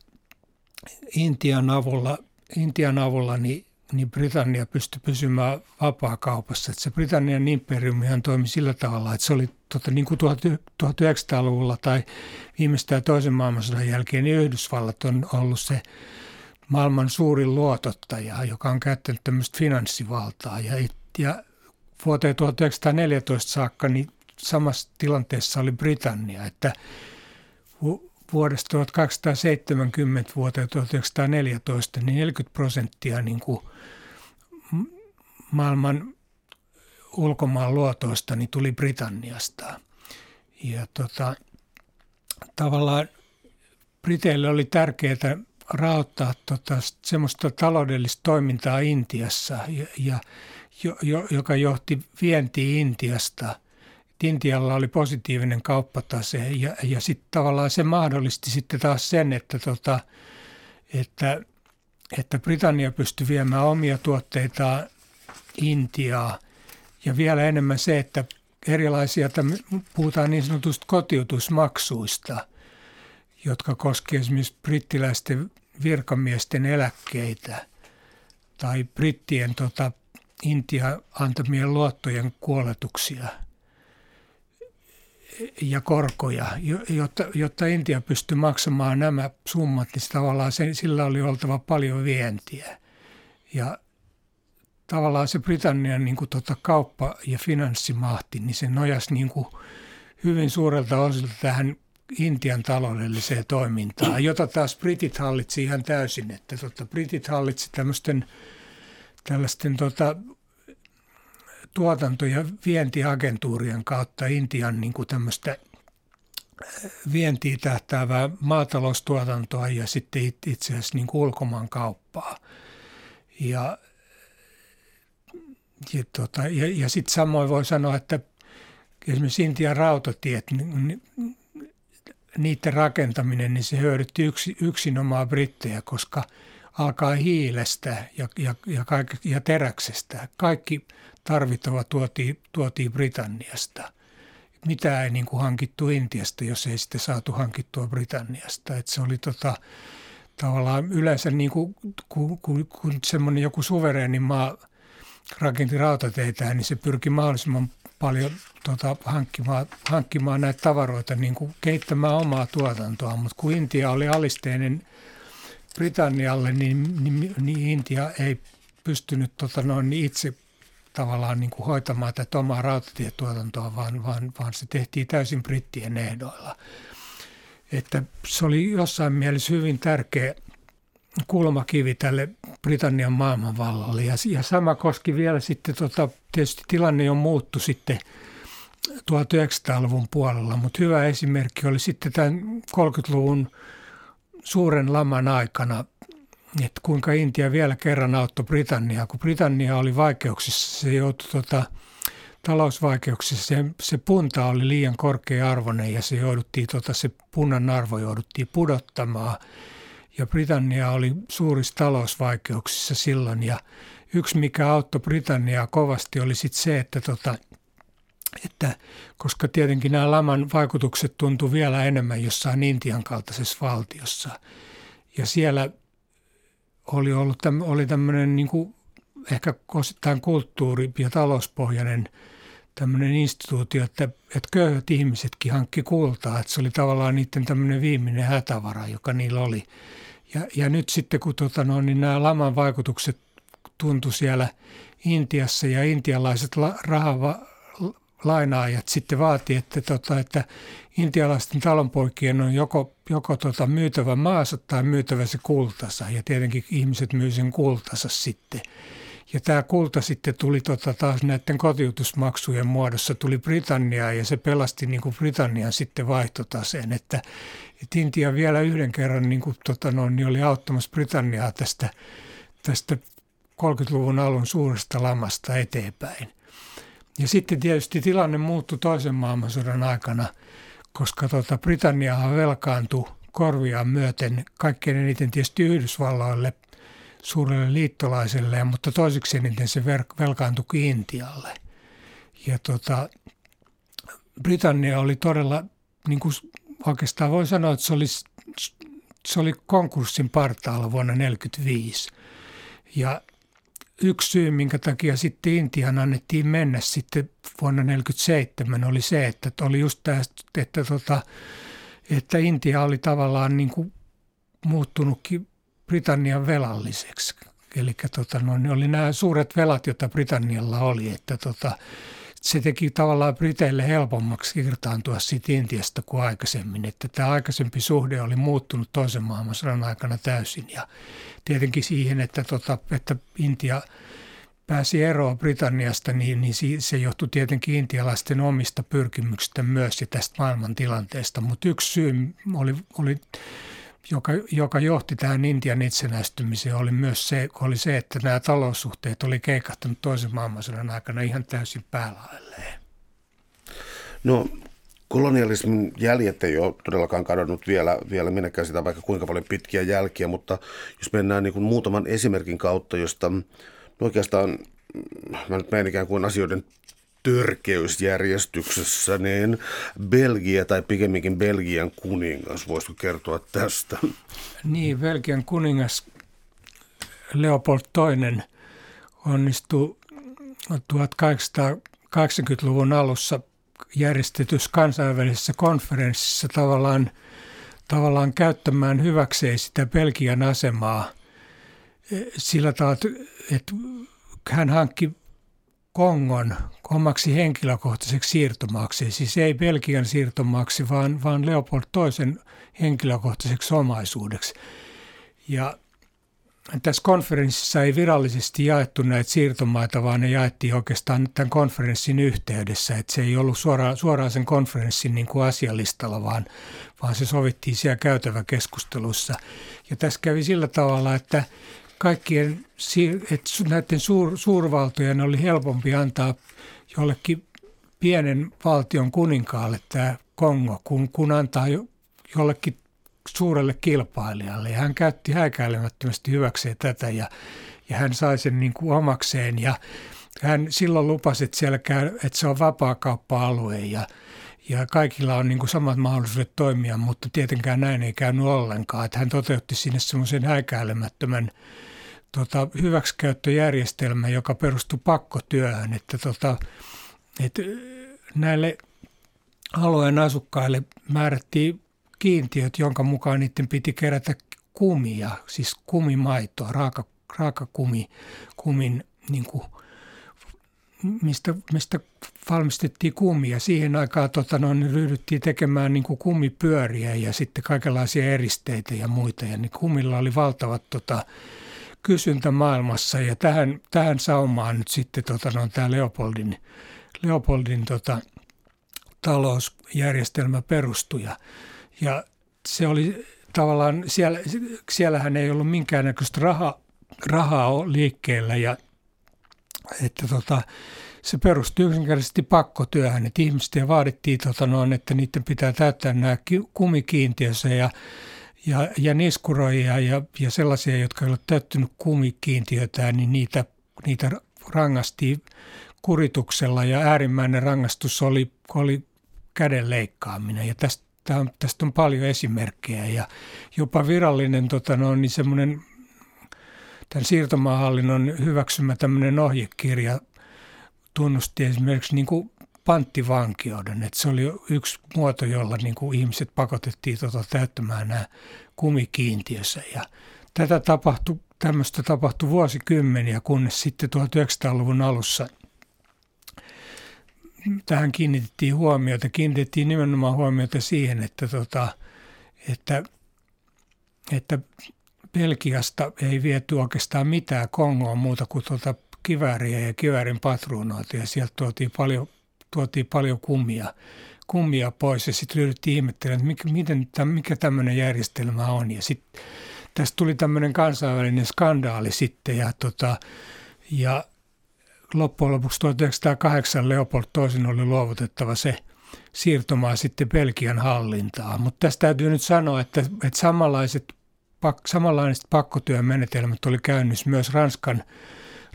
Intian avulla, Intian avulla niin, niin Britannia pystyi pysymään vapaakaupassa. Että se Britannian imperiumihan toimi sillä tavalla, että se oli tota, niin kuin 1900-luvulla tai viimeistään toisen maailmansodan jälkeen, niin Yhdysvallat on ollut se maailman suurin luotottaja, joka on käyttänyt tämmöistä finanssivaltaa. Ja, ja vuoteen 1914 saakka niin samassa tilanteessa oli Britannia, että vuodesta 1270 vuoteen 1914 niin 40 prosenttia niin kuin maailman ulkomaan luotoista niin tuli Britanniasta. Ja tota, tavallaan Briteille oli tärkeää rahoittaa tota, semmoista taloudellista toimintaa Intiassa, ja, ja, jo, jo, joka johti vientiin Intiasta. Intialla oli positiivinen kauppatase ja, ja sitten tavallaan se mahdollisti sitten taas sen, että, tota, että, että Britannia pystyi viemään omia tuotteitaan Intiaa ja vielä enemmän se, että erilaisia, puhutaan niin sanotusta kotiutusmaksuista, jotka koskevat esimerkiksi brittiläisten virkamiesten eläkkeitä tai brittien tota, Intia antamien luottojen kuoletuksia ja korkoja, jotta, jotta Intia pystyi maksamaan nämä summat, niin tavallaan sen, sillä oli oltava paljon vientiä. Ja tavallaan se Britannian niin kuin, tota, kauppa- ja finanssimahti, niin se nojasi niin kuin, hyvin suurelta osilta tähän Intian taloudelliseen toimintaan, jota taas Britit hallitsi ihan täysin. Että tota, Britit hallitsi tämmöisten tällaisten tota, tuotanto- ja vientiagentuurien kautta Intian niin kuin tämmöistä vientiin tähtäävää maataloustuotantoa ja sitten itse asiassa niin ulkomaan kauppaa. Ja ja, tota, ja, ja sitten samoin voi sanoa, että esimerkiksi Intian rautatiet, niin, niiden rakentaminen, niin se hyödytti yksi, yksinomaan brittejä, koska alkaa hiilestä ja, ja, ja, kaik, ja teräksestä. Kaikki tarvittava tuotiin, tuotiin Britanniasta. Mitä ei niin kuin hankittu Intiasta, jos ei sitten saatu hankittua Britanniasta. Et se oli tota, tavallaan yleensä niin kuin, kun, kun, kun semmoinen joku suvereeni maa – rakenti rautateitä, niin se pyrki mahdollisimman paljon tota, hankkimaan, hankkimaan näitä tavaroita, niin kuin kehittämään omaa tuotantoa. Mutta kun Intia oli alisteinen Britannialle, niin, niin, niin Intia ei pystynyt tota, noin, itse tavallaan niin kuin hoitamaan tätä omaa rautatietuotantoa, vaan, vaan, vaan se tehtiin täysin brittien ehdoilla. Että se oli jossain mielessä hyvin tärkeä kulmakivi tälle Britannian maailmanvallalle. Ja, ja sama koski vielä sitten, tota, tietysti tilanne on muuttu sitten 1900-luvun puolella, mutta hyvä esimerkki oli sitten tämän 30-luvun suuren laman aikana, että kuinka Intia vielä kerran auttoi Britanniaa. Kun Britannia oli vaikeuksissa, se joutui tota, talousvaikeuksissa, se, se punta oli liian korkea-arvoinen ja se, jouduttiin, tota, se punnan arvo jouduttiin pudottamaan – ja Britannia oli suurissa talousvaikeuksissa silloin ja yksi mikä auttoi Britanniaa kovasti oli sitten se, että tota, että koska tietenkin nämä laman vaikutukset tuntuu vielä enemmän jossain Intian kaltaisessa valtiossa. Ja siellä oli ollut täm, oli tämmöinen niin kuin ehkä osittain kulttuuri- ja talouspohjainen tämmöinen instituutio, että, että köyhät ihmisetkin hankki kultaa, että se oli tavallaan niiden tämmöinen viimeinen hätävara, joka niillä oli. Ja, ja nyt sitten kun tota, no, niin nämä laman vaikutukset tuntui siellä Intiassa ja intialaiset la, rahava, lainaajat sitten vaati, että, tota, että intialaisten talonpoikien on joko, joko tota myytävä maassa tai myytävä se kultansa. Ja tietenkin ihmiset myy sen kultansa sitten. Ja tämä kulta sitten tuli tota taas näiden kotiutusmaksujen muodossa, tuli Britanniaan ja se pelasti niin kuin Britannian sitten vaihtotaseen. Että, että Intia vielä yhden kerran niin kuin, tota no, niin oli auttamassa Britanniaa tästä, tästä 30-luvun alun suuresta lamasta eteenpäin. Ja sitten tietysti tilanne muuttui toisen maailmansodan aikana, koska tota Britanniahan velkaantui korviaan myöten kaikkein eniten tietysti Yhdysvalloille, suurelle liittolaiselle, mutta toiseksi eniten se velkaantui Intialle. Ja tota, Britannia oli todella, niin kuin oikeastaan voi sanoa, että se oli, se oli konkurssin partaalla vuonna 1945. Ja yksi syy, minkä takia sitten Intian annettiin mennä sitten vuonna 1947 oli se, että oli just tämä, että, tota, että Intia oli tavallaan niin kuin muuttunutkin Britannian velalliseksi. Eli tota, no, ne oli nämä suuret velat, joita Britannialla oli, että tota, se teki tavallaan Briteille helpommaksi irtaantua siitä Intiasta kuin aikaisemmin. Että tämä aikaisempi suhde oli muuttunut toisen maailmansodan aikana täysin ja tietenkin siihen, että, tota, että Intia pääsi eroon Britanniasta, niin, niin se johtui tietenkin intialaisten omista pyrkimyksistä myös ja tästä maailman tilanteesta. Mutta yksi syy oli, oli joka, joka johti tähän Intian itsenäistymiseen, oli myös se, oli se, että nämä taloussuhteet oli keikahtanut toisen maailmansodan aikana ihan täysin päälailleen. No kolonialismin jäljet ei ole todellakaan kadonnut vielä, vielä minäkään sitä vaikka kuinka paljon pitkiä jälkiä, mutta jos mennään niin kuin muutaman esimerkin kautta, josta no oikeastaan mä nyt menen ikään kuin asioiden törkeysjärjestyksessä, niin Belgia tai pikemminkin Belgian kuningas, voisiko kertoa tästä? Niin, Belgian kuningas Leopold II onnistui 1880-luvun alussa järjestetyssä kansainvälisessä konferenssissa tavallaan, tavallaan käyttämään hyväkseen sitä Belgian asemaa sillä tavalla, että hän hankki Kongon omaksi henkilökohtaiseksi siirtomaaksi, siis ei Belgian siirtomaaksi, vaan, vaan Leopold toisen henkilökohtaiseksi omaisuudeksi. Ja tässä konferenssissa ei virallisesti jaettu näitä siirtomaita, vaan ne jaettiin oikeastaan tämän konferenssin yhteydessä. Että se ei ollut suoraan, suoraan sen konferenssin niin kuin asialistalla, vaan, vaan se sovittiin siellä käytäväkeskustelussa. Ja tässä kävi sillä tavalla, että kaikkien, että näiden suur, suurvaltojen oli helpompi antaa jollekin pienen valtion kuninkaalle tämä Kongo, kun, kun antaa jo, jollekin suurelle kilpailijalle. Ja hän käytti häikäilemättömästi hyväkseen tätä ja, ja hän sai sen niin kuin omakseen. Ja hän silloin lupasi, että, siellä käy, että se on vapaakauppa-alue ja, ja kaikilla on niin kuin samat mahdollisuudet toimia, mutta tietenkään näin ei käynyt ollenkaan. Että hän toteutti sinne semmoisen häikäilemättömän tota, hyväksikäyttöjärjestelmä, joka perustui pakkotyöhön, että, tota, että näille alueen asukkaille määrättiin kiintiöt, jonka mukaan niiden piti kerätä kumia, siis kumimaitoa, raaka, raaka kumi, kumin, niin kuin, mistä, mistä valmistettiin kumia. Siihen aikaan tota, no, niin ryhdyttiin tekemään niin kuin kumipyöriä ja sitten kaikenlaisia eristeitä ja muita. Ja niin kumilla oli valtavat tota, kysyntä maailmassa ja tähän, tähän saumaan nyt sitten tota, no, tämä Leopoldin, Leopoldin tota, talousjärjestelmä perustui. Ja, se oli tavallaan, siellä, siellähän ei ollut minkäännäköistä raha, rahaa liikkeellä ja että tota, se perustui yksinkertaisesti pakkotyöhön, että ihmisten vaadittiin, tota noin, että niiden pitää täyttää nämä kumikiintiössä ja ja, ja niskuroijia ja, ja sellaisia, jotka eivät täyttynyt kumikiintiötä, niin niitä, niitä rangastiin kurituksella ja äärimmäinen rangaistus oli, oli käden leikkaaminen. Ja tästä, tästä on paljon esimerkkejä ja jopa virallinen tota no, niin semmoinen tämän siirtomaahallinnon hyväksymä tämmöinen ohjekirja tunnusti esimerkiksi niin kuin panttivankeuden. Että se oli yksi muoto, jolla niin kuin ihmiset pakotettiin tota täyttämään nämä kumikiintiössä. Ja tätä tapahtui, tämmöistä tapahtui vuosikymmeniä, kunnes sitten 1900-luvun alussa tähän kiinnitettiin huomiota. Kiinnitettiin nimenomaan huomiota siihen, että, tota, että, että Belgiasta ei viety oikeastaan mitään. Kongoa muuta kuin tuota kivääriä ja kiväärin patruunoita ja sieltä tuotiin paljon, tuotiin paljon kummia, kummia pois. Ja sitten ryhdyttiin ihmettelemään, että mikä, miten, mikä tämmöinen järjestelmä on. Ja sitten tästä tuli tämmöinen kansainvälinen skandaali sitten ja, tota, ja loppujen lopuksi 1908 Leopold toisin oli luovutettava se siirtomaa sitten Belgian hallintaan. Mutta tästä täytyy nyt sanoa, että, että samanlaiset, samanlaiset pakkotyömenetelmät oli käynnissä myös Ranskan,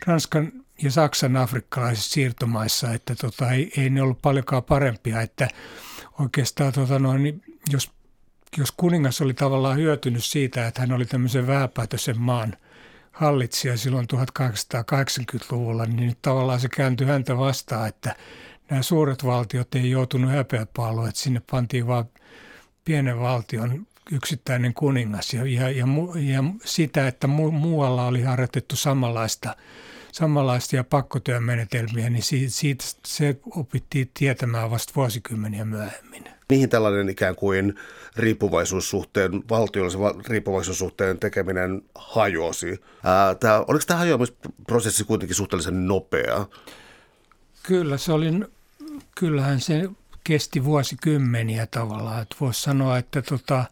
Ranskan ja Saksan afrikkalaisissa siirtomaissa, että tota, ei, ei ne ollut paljonkaan parempia, että oikeastaan tota noin, jos, jos kuningas oli tavallaan hyötynyt siitä, että hän oli tämmöisen vähäpäätöisen maan – hallitsija silloin 1880-luvulla, niin nyt tavallaan se kääntyi häntä vastaan, että nämä suuret valtiot ei joutunut häpeäpaaluun, että sinne pantiin vain pienen valtion yksittäinen kuningas ja, ja, ja, ja sitä, että mu, muualla oli harjoitettu samanlaista, samanlaisia pakkotyömenetelmiä, niin siitä, siitä se opittiin tietämään vasta vuosikymmeniä myöhemmin mihin tällainen ikään kuin riippuvaisuussuhteen, valtiollisen riippuvaisuussuhteen tekeminen hajosi? Ää, tämä, oliko tämä hajoamisprosessi kuitenkin suhteellisen nopea? Kyllä, se oli, kyllähän se kesti vuosikymmeniä tavallaan. Että voisi sanoa, että tota,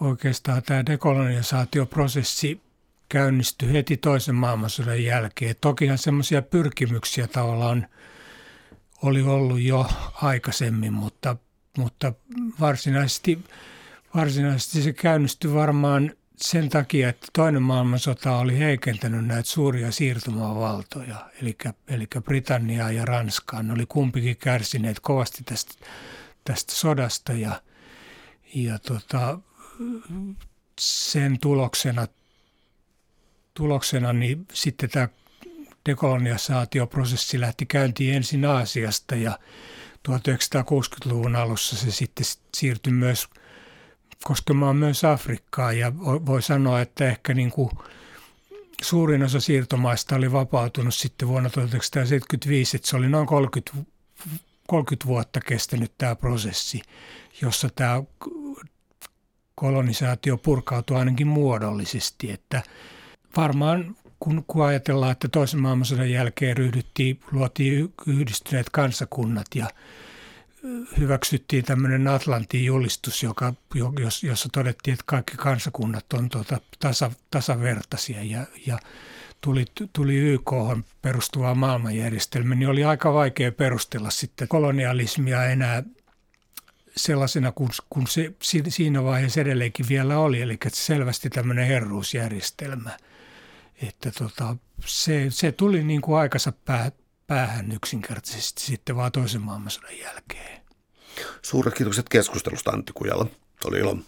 oikeastaan tämä dekolonisaatioprosessi käynnistyi heti toisen maailmansodan jälkeen. Tokihan semmoisia pyrkimyksiä tavallaan oli ollut jo aikaisemmin, mutta mutta varsinaisesti, varsinaisesti se käynnistyi varmaan sen takia, että toinen maailmansota oli heikentänyt näitä suuria siirtomaavaltoja, eli, eli Britanniaa ja Ranskaa. Ne oli kumpikin kärsineet kovasti tästä, tästä sodasta ja, ja tota, sen tuloksena, tuloksena niin sitten tämä dekolonisaatioprosessi lähti käyntiin ensin Aasiasta ja 1960-luvun alussa se sitten siirtyi myös koskemaan myös Afrikkaa ja voi sanoa, että ehkä niin kuin suurin osa siirtomaista oli vapautunut sitten vuonna 1975, että se oli noin 30, 30 vuotta kestänyt tämä prosessi, jossa tämä kolonisaatio purkautui ainakin muodollisesti, että varmaan kun, kun ajatellaan, että toisen maailmansodan jälkeen ryhdyttiin, luotiin yhdistyneet kansakunnat ja hyväksyttiin tämmöinen Atlantin julistus, joka, jossa todettiin, että kaikki kansakunnat on tuota tasa, tasavertaisia ja, ja tuli, tuli YK perustuva maailmanjärjestelmä, niin oli aika vaikea perustella sitten kolonialismia enää sellaisena kuin, kun se siinä vaiheessa edelleenkin vielä oli, eli selvästi tämmöinen herruusjärjestelmä – että tota, se, se tuli niin kuin aikansa pää, päähän yksinkertaisesti sitten vaan toisen maailmansodan jälkeen. Suuret kiitokset keskustelusta Antti Kujala. Oli ilo.